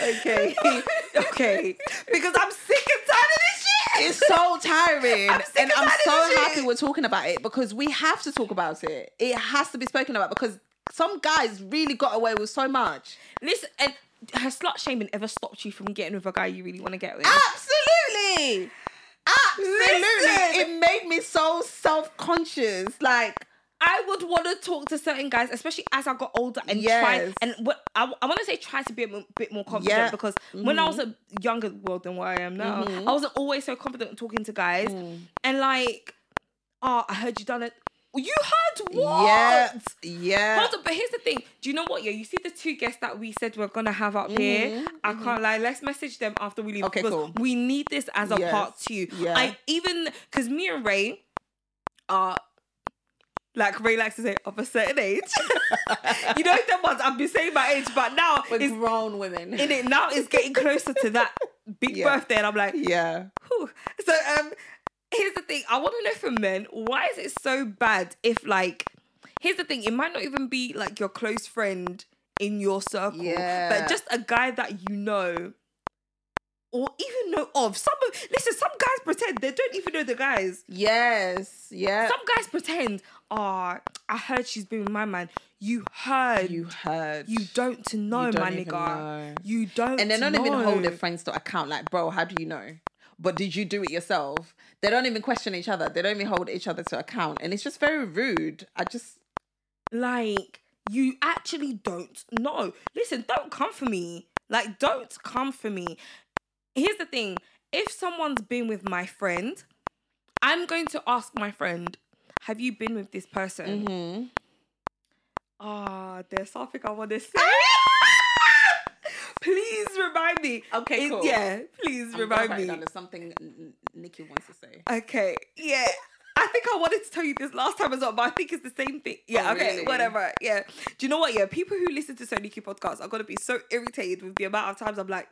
Okay. okay. Because I'm sick and tired of this shit. It's so tiring. I'm and I'm so happy shit. we're talking about it because we have to talk about it. It has to be spoken about because some guys really got away with so much. Listen, and has slut shaming ever stopped you from getting with a guy you really want to get with? Absolutely. Absolutely. Listen. It made me so self-conscious. Like, I would want to talk to certain guys, especially as I got older and Yes. try. And what I, I want to say, try to be a m- bit more confident Yeah. Mm-hmm. because when I was a younger world than what I am now, I wasn't always so confident talking to guys. Mm. And like, oh, I heard you done it. You heard what? yeah, yeah. Hold on, but here's the thing. Do you know what? Yeah, you see the two guests that we said we're gonna have up here. I can't lie. Let's message them after we leave Mm-hmm, Okay, because cool. we need this as a Yes, part two. yeah. I even because me and Rae are like Rae likes to say of a certain age. you know them ones I've been saying my age, but now We're it's grown women. in it now it's getting closer to that big Yeah. birthday, and I'm like, yeah. Whew. So um here's the thing. I want to know from men, why is it so bad if like here's the thing, it might not even be like your close friend in your circle, Yeah. but just a guy that you know or even know of. Some listen, some guys pretend they don't even know the guys. Yes. Yeah. Some guys pretend, oh, I heard she's been with my man. You heard. you heard. You don't know, You don't my nigga. know. You don't and they don't even hold their friends to account. Like, bro, how do you know? But did you do it yourself? They don't even question each other. They don't even hold each other to account, and it's just very rude. I just Like, you actually don't know. Listen, don't come for me. Like, don't come for me. Here's the thing if someone's been with my friend, I'm going to ask my friend, Have you been with this person? Ah, there's something I want to say. please remind me. Okay, It- cool. Yeah, please I'm remind me. down something Nicky wants to say. Okay, yeah. I think I wanted to tell you this last time as well, but I think it's the same thing. Yeah, Oh, okay, really? whatever. Yeah. Do you know what? Yeah, people who listen to SoNicky podcasts are gonna be so irritated with the amount of times I'm like,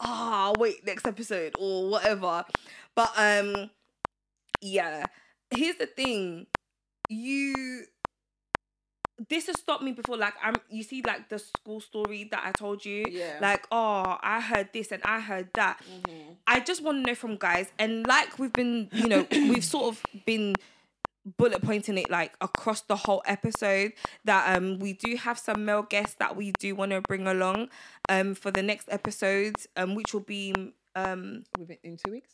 ah, wait, next episode or whatever. But um, yeah. Here's the thing, you. This has stopped me before. Like I'm, you see, like the school story that I told you. Yeah. Like, oh, I heard this and I heard that. Mhm. I just want to know from guys, and like we've been, you know, we've sort of been bullet pointing it like across the whole episode that um we do have some male guests that we do want to bring along um for the next episode um which will be um Within in two weeks?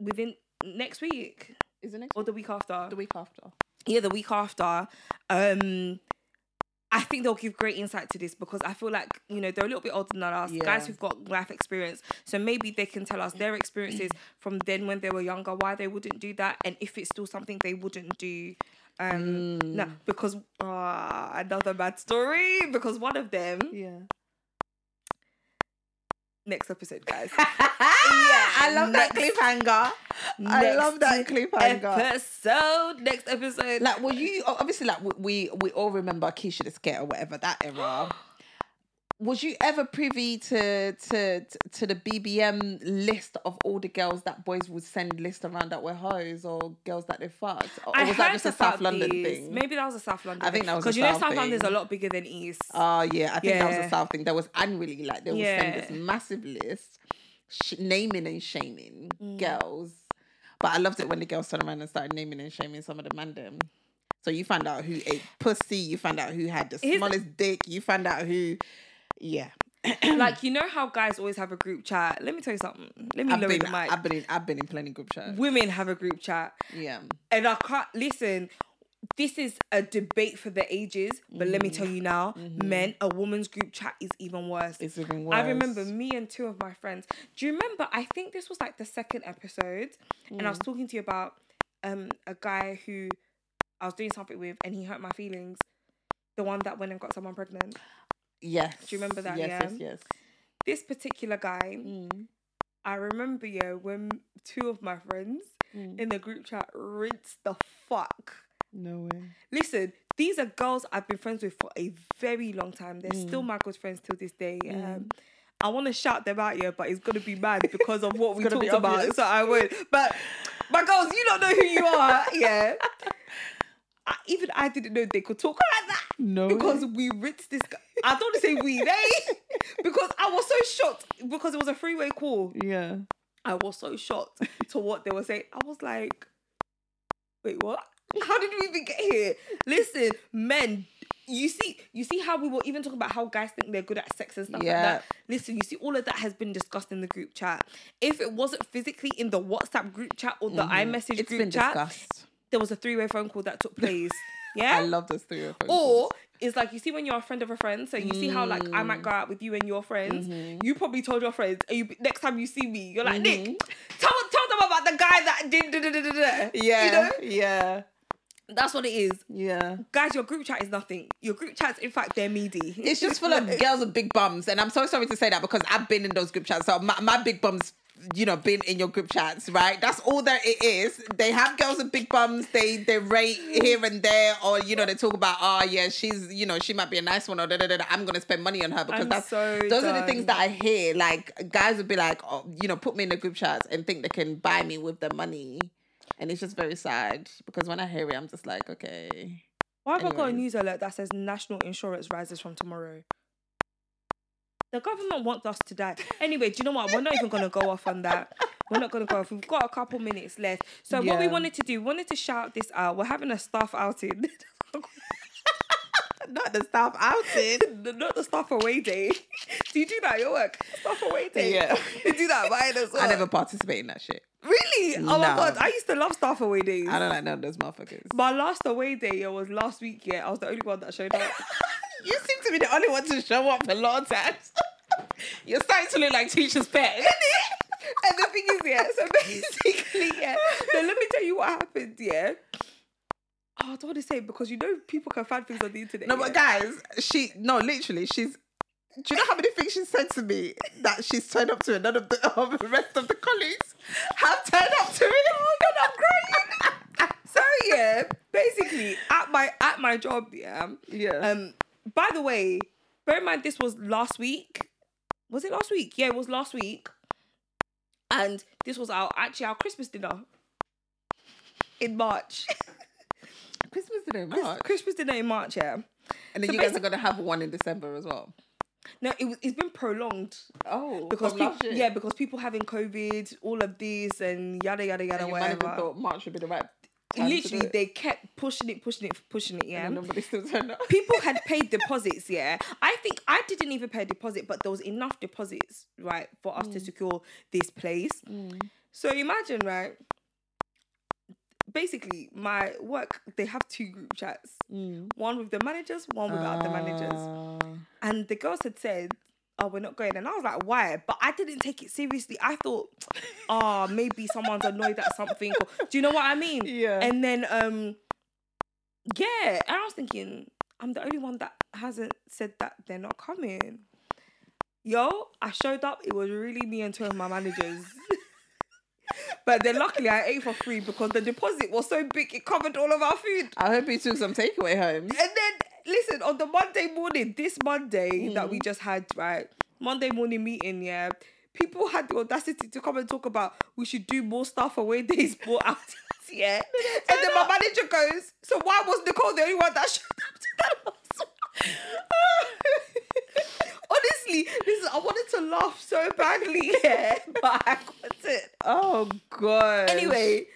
within next week Is it next or the week after the week after? Yeah the week after um I think they'll give great insight to this because I feel like you know they're a little bit older than us, Yeah. guys who've got life experience. So maybe they can tell us their experiences from then when they were younger, why they wouldn't do that, and if it's still something they wouldn't do. Um, no, because uh, another bad story. Because one of them Yeah. Next episode, guys. yeah, I love that cliffhanger. I love that cliffhanger. Episode next episode. Like, were you obviously like we we all remember Keisha the Sket or whatever that era? Was you ever privy to to to the BBM list of all the girls that boys would send list around that were hoes or girls that they fucked? Or I was that just a South London these. thing? Maybe that was a South London. Thing. I think that was a because you know South London is a lot bigger than East. Oh yeah, I think that was a South thing. There was annually like they would send this massive list, sh- naming and shaming Mm. girls. But I loved it when the girls turned around and started naming and shaming some of the man them. So you found out who ate pussy. You found out who had the Here's- smallest dick. You found out who, yeah. like you know how guys always have a group chat. Let me tell you something. Let me I've lower been, the mic. I've been, in, I've been in plenty group chats. Women have a group chat, Yeah, and I can't listen. This is a debate for the ages, but let me tell you now, men, a woman's group chat is even worse. Mm-hmm. it's even worse. I remember me and two of my friends. Do you remember? I think this was like the second episode, and I Mm. was talking to you about um a guy who I was doing something with, and he hurt my feelings. The one that went and got someone pregnant. Yes. Do you remember that, Yes, yeah? yes, yes. This particular guy, Mm. I remember, yeah, when two of my friends Mm. in the group chat rinsed the fuck. No way. Listen, these are girls I've been friends with for a very long time. They're Mm. still my good friends till this day. Um, I want to shout them out, yeah, but it's gonna be mad because of what we talked about. So I won't. But my girls, you don't know who you are, yeah. I, even I didn't know they could talk like that No. because we rinsed this guy. I don't want to say we, they, because I was so shocked because it was a three-way call. yeah. I was so shocked to what they were saying. I was like, wait, what? How did we even get here? Listen, men, you see, you see how we were even talking about how guys think they're good at sex and stuff Yeah. like that. Listen, you see, all of that has been discussed in the group chat. If it wasn't physically in the WhatsApp group chat or the iMessage Mm-hmm. It's group been chat, discussed. There was a three-way phone call that took place. Yeah. I love those three or four. Or it's like you see when you're a friend of a friend, so you see how like I Mm. might go out with you and your friends. Mm-hmm. You probably told your friends, and you next time you see me, you're like Nick, tell tell them about the guy that did da, da, da, da." yeah, you know yeah, that's what it is. yeah. Guys, your group chat is nothing. Your group chats, in fact, they're meaty. It's just full of girls with big bums, and I'm so sorry to say that because I've been in those group chats. So my, my big bums, you know, been in your group chats, right? That's all that it is. They have girls with big bums. They they rate here and there, or you know, they talk about, oh yeah, she's you know, she might be a nice one, or da, da, da, da, I'm gonna spend money on her because I'm that's so those are the things that I hear. Like guys would be like, oh, you know, put me in the group chats and think they can buy me with the money. And it's just very sad because when I hear it, I'm just like, okay. Why have I got a news alert that says national insurance rises from tomorrow? The government wants us to die. Anyway, do you know what? We're not even going to go off on that. We're not going to go off. We've got a couple minutes left. So what we wanted to do, we wanted to shout this out. We're having a staff outing. Not the staff outing. Not the staff away day. Do you do that at your work? Staff away day. Yeah. You do that at mine as well. I never participate in that shit. Really? Oh my god! I used to love staff away days. I don't like none of those motherfuckers. My last away day it was last week. Yeah, I was the only one that showed up. You seem to be the only one to show up a lot of times. You're starting to look like teacher's pet. and the thing is, yeah, so basically, yeah. So let me tell you what happened, yeah. Oh, I don't want to say because you know people can find things on the internet. No, yeah. but guys, she no, literally, she's Do you know how many things she said to me that she's turned up to and none of the, of the rest of the colleagues have turned up to me? Oh God, I'm crying. so yeah, basically at my at my job, yeah. Yeah. Um. By the way, bear in mind this was last week. Was it last week? Yeah, it was last week. And this was our actually our Christmas dinner in March. Christmas dinner in March. Christmas dinner in March, yeah. And then So you guys are gonna have one in December as well. No, it was, it's been prolonged Oh, because people, yeah, because people having COVID, all of this and yada yada yada And whatever. thought March would be the right. Literally, they kept pushing it, pushing it, pushing it. Yeah, nobody still turned up. people had paid deposits. Yeah, I think I didn't even pay a deposit, but there was enough deposits, right, for us to mm. secure this place. Mm. So imagine, right. Basically, my work they have two group chats, mm. one with the managers, one without the managers. Ah. And the girls had said, "Oh, we're not going," and I was like, "Why?" But I didn't take it seriously. I thought, "Oh, maybe someone's annoyed at something." Or, do you know what I mean? Yeah. And then, um, yeah, and I was thinking, I'm the only one that hasn't said that they're not coming. Yo, I showed up. It was really me and two of my managers. but then luckily I ate for free because the deposit was so big it covered all of our food. I hope you took some takeaway home. And then listen, on the Monday morning, this Monday that Mm. we just had, right? Monday morning meeting, yeah. People had the audacity to come and talk about we should do more stuff away days, more outings, yeah. And then my manager goes, So why was Nicole the only one that showed up to that? Honestly, listen, I wanted to laugh so badly, yeah, but I couldn't. Oh god. Anyway,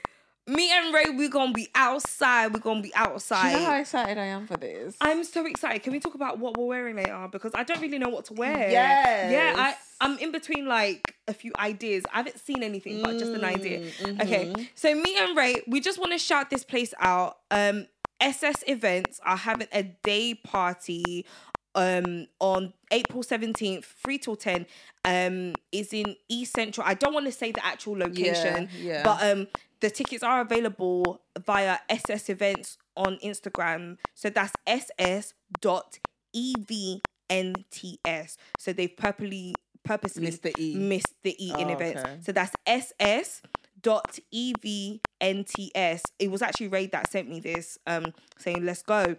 me and Rae, we're gonna be outside. We're gonna be do you outside. know how excited I am for this? I'm so excited. Can we talk about what we're wearing later? Because I don't really know what to wear. Yes. Yeah, I, I'm in between like a few ideas. I haven't seen anything, but just an idea. Mm, Okay. So me and Rae, we just want to shout this place out. Um, SS events are having a day party um on April 17th, 3 till 10. Um, is in East Central. I don't want to say the actual location, yeah. but um the tickets are available via SS events on Instagram. So that's ss dot E evnts. So they've purposely purposely Missed the E. missed the E in Oh, events. okay. So that's ss dot E evnts. It was actually Rae that sent me this, um, saying let's go.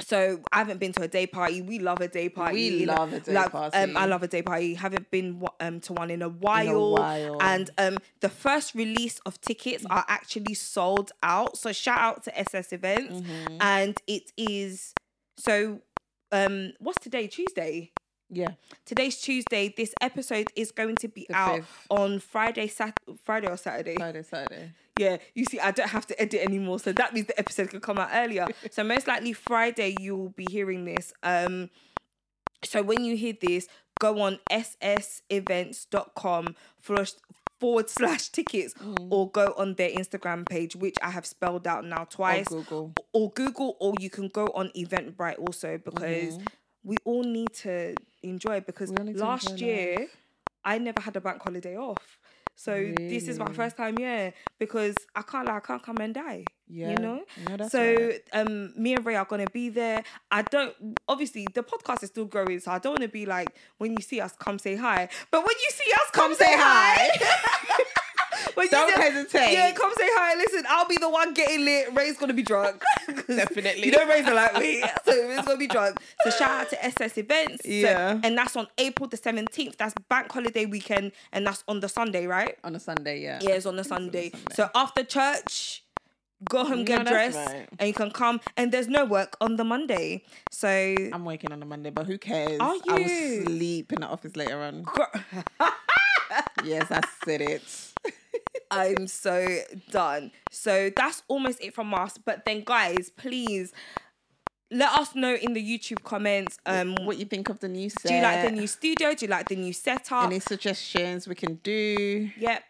So I haven't been to a day party. We love a day party. We love a day like, party. Um, I love a day party. Haven't been um to one in a while. while. And um, the first release of tickets are actually sold out. So shout out to SS Events. Mm-hmm. And it is so. Um, what's today? Tuesday. Yeah. Today's Tuesday. This episode is going to be The out fifth. on Friday, Sat- Friday or Saturday. Friday, Saturday. Yeah, you see, I don't have to edit anymore, so that means the episode can come out earlier. so most likely Friday you will be hearing this. Um, so when you hear this, go on ssevents.com forward, forward slash tickets, or go on their Instagram page, which I have spelled out now Or twice, Google. or Google, or you can go on Eventbrite also because we all need to enjoy. Because. We all need to last enjoy year I never had a bank holiday off. So this is my first time, yeah, because I can't like I can't come and die. Yeah. You know? No, so right. um me and Rae are gonna be there. I don't obviously the podcast is still growing, so I don't wanna be like when you see us come say hi. But when you see us come, Come say say hi. hi. When you Don't hesitate. Yeah, come say hi. Listen, I'll be the one getting lit. Rae's gonna be drunk. Definitely. You know Rae's a lightweight, so Rae's gonna be drunk. So shout out to SS Events. So- Yeah. and that's on April the 17th. That's bank holiday weekend, and that's on the Sunday, right? On a Sunday, yeah. Yeah, it's on the Sunday. Sunday. So after church, go home, get No, dressed, right. and you can come. And there's no work on the Monday. So I'm working on a Monday, but who cares? Are you? I will sleep in the office later on. yes, I said it. I'm so done. So that's almost it from us. But then, guys, please let us know in the YouTube comments. Um, what you think of the new set? do you like the new studio? Do you like the new setup? Any suggestions we can do? Yep.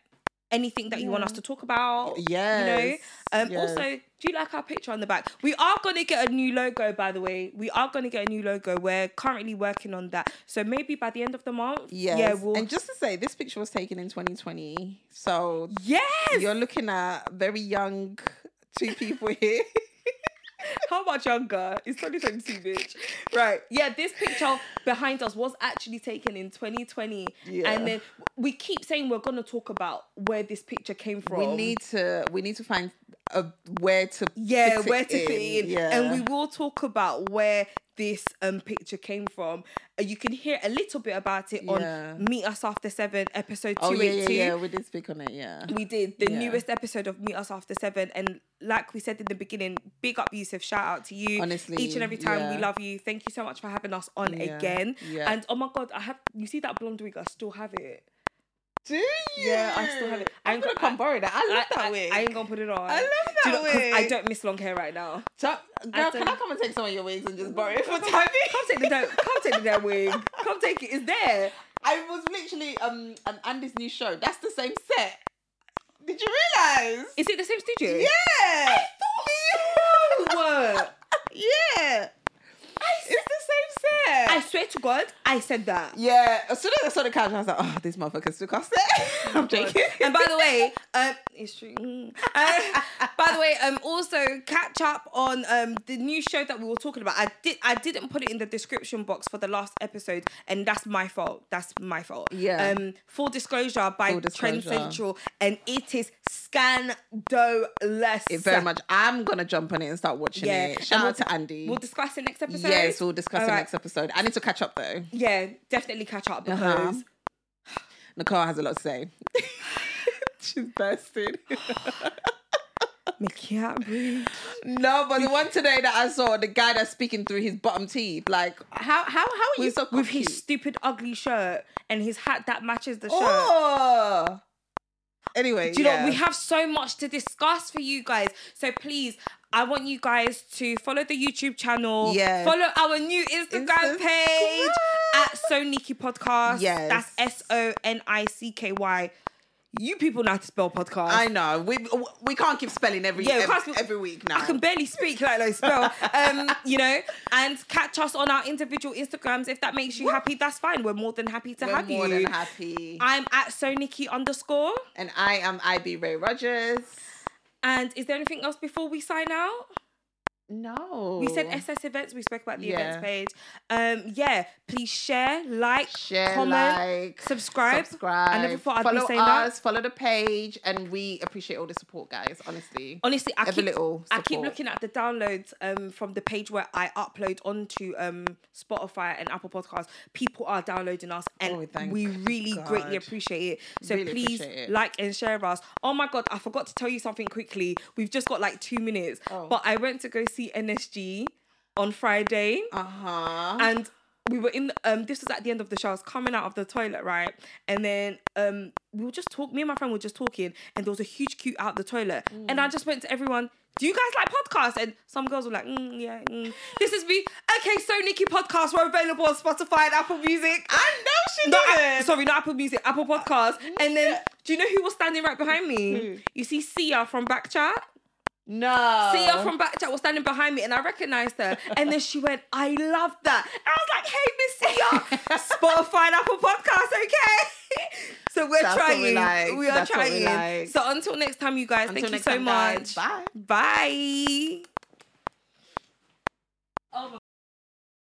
Anything that you want us to talk about? Yeah. You know. Um. yes. Also, do you like our picture on the back? We are gonna get a new logo, by the way. We are gonna get a new logo. We're currently working on that. So maybe by the end of the month. Yes. Yeah. We'll. And just to say, this picture was taken in 2020. So yes. you're looking at very young two people here. How much younger? It's 2022, bitch. Right. Yeah, this picture behind us was actually taken in 2020. Yeah. And then we keep saying we're gonna talk about where this picture came from. We need to we need to find a where to yeah, where to fit in. Yeah. And we will talk about where this um picture came from. Uh, you can hear a little bit about it Yeah. on Meet Us After Seven, episode Oh yeah, 282. yeah, yeah. We did speak on it, yeah. We did the Yeah. newest episode of Meet Us After Seven, and like we said in the beginning, big up Yusuf, shout out to you. Honestly, each and every time we love you. Thank you so much for having us on Yeah, again. yeah. And oh my god, I have you see that blonde wig? I still have it. Do you? Yeah, I still have it. I I'm ain't gonna come borrow that. I love I, that I- wig. I ain't gonna put it on. I love Do you that know- 'cause I wig. don't miss long hair right now. So, girl, can I come and take some of your wigs and just borrow it for Come time? take the damn, come take the damn wig. Come take it. It's there. I was literally um on Andy's new show. That's the same set. Did you realize? Is it the same studio? Yeah. What? yeah. It's the same set. I swear to God, I said that. yeah. As soon as I saw the couch, I was like, oh, this motherfucker's us set. I'm joking. And by the way, um, it's true. Mm. Uh, by the way, um, also catch up on um the new show that we were talking about. I did I didn't put it in the description box for the last episode, and that's my fault. That's my fault. Yeah. Um, full disclosure by Full Trend. Central, and it is scandalous. it very much. I'm gonna jump on it and start watching Yeah. it. And Shout we'll- out to Andy. We'll discuss it next episode. yes, we'll discuss All the right. next episode. I need to catch up though. Yeah, definitely catch up because Uh-huh. Nicole has a lot to say. She's bursting. me can't breathe. no, but the one today that I saw, the guy that's speaking through his bottom teeth, like how how how are you so with his stupid ugly shirt and his hat that matches the shirt. Oh. Anyway, Do you yeah. know we have so much to discuss for you guys? So please, I want you guys to follow the YouTube channel. Yeah. Follow our new Instagram Instagram. page at SoNicky Podcast. Yes. That's S O N I C K Y. You people know how to spell podcast. I know we we can't keep spelling every Yeah, we every, every week now. I can barely speak like I spell. Um, you know, and catch us on our individual Instagrams if that makes you happy. That's fine. We're more than happy to We're have more you. than happy. I'm at SoNicky underscore. and I am IB Rae Rogers. And is there anything else before we sign out? No, We said SS events. We spoke about the Yeah. events page. Um, yeah. Please share, like, share, comment, like, subscribe. subscribe. I never thought I'd follow be saying us, that. follow the page, and we appreciate all the support, guys. Honestly, Honestly, I Every keep, little I keep looking at the downloads um from the page where I upload onto um Spotify and Apple Podcasts. People are downloading us, and Oh, we really greatly appreciate it. So Really please it. like and share us. Oh my god, I forgot to tell you something quickly. We've just got like two minutes, Oh. but I went to go see NSG on Friday. uh huh. and we were in um this was at the end of the show. I was coming out of the toilet, right? And then um we were just talking, me and my friend were just talking and there was a huge queue out the toilet. And Mm. I just went to everyone, Do you guys like podcasts? And some girls were like, mm, yeah, mm. this is me. Okay, so Nikki podcasts were available on Spotify and Apple Music. I know she Not, did. sorry, not Apple Music, Apple Podcasts. And then, do you know who was standing right behind me? Who? You see Sia from Backchat? No. Sia from Backchat was standing behind me and I recognized her. And then she went, I love that. And I was like, hey, Miss Sia, Spotify and Apple Podcasts, okay? so we're That's trying. we like. We are That's what we trying. like. So until next time, you guys, Until thank you so much. guys. Bye. Bye.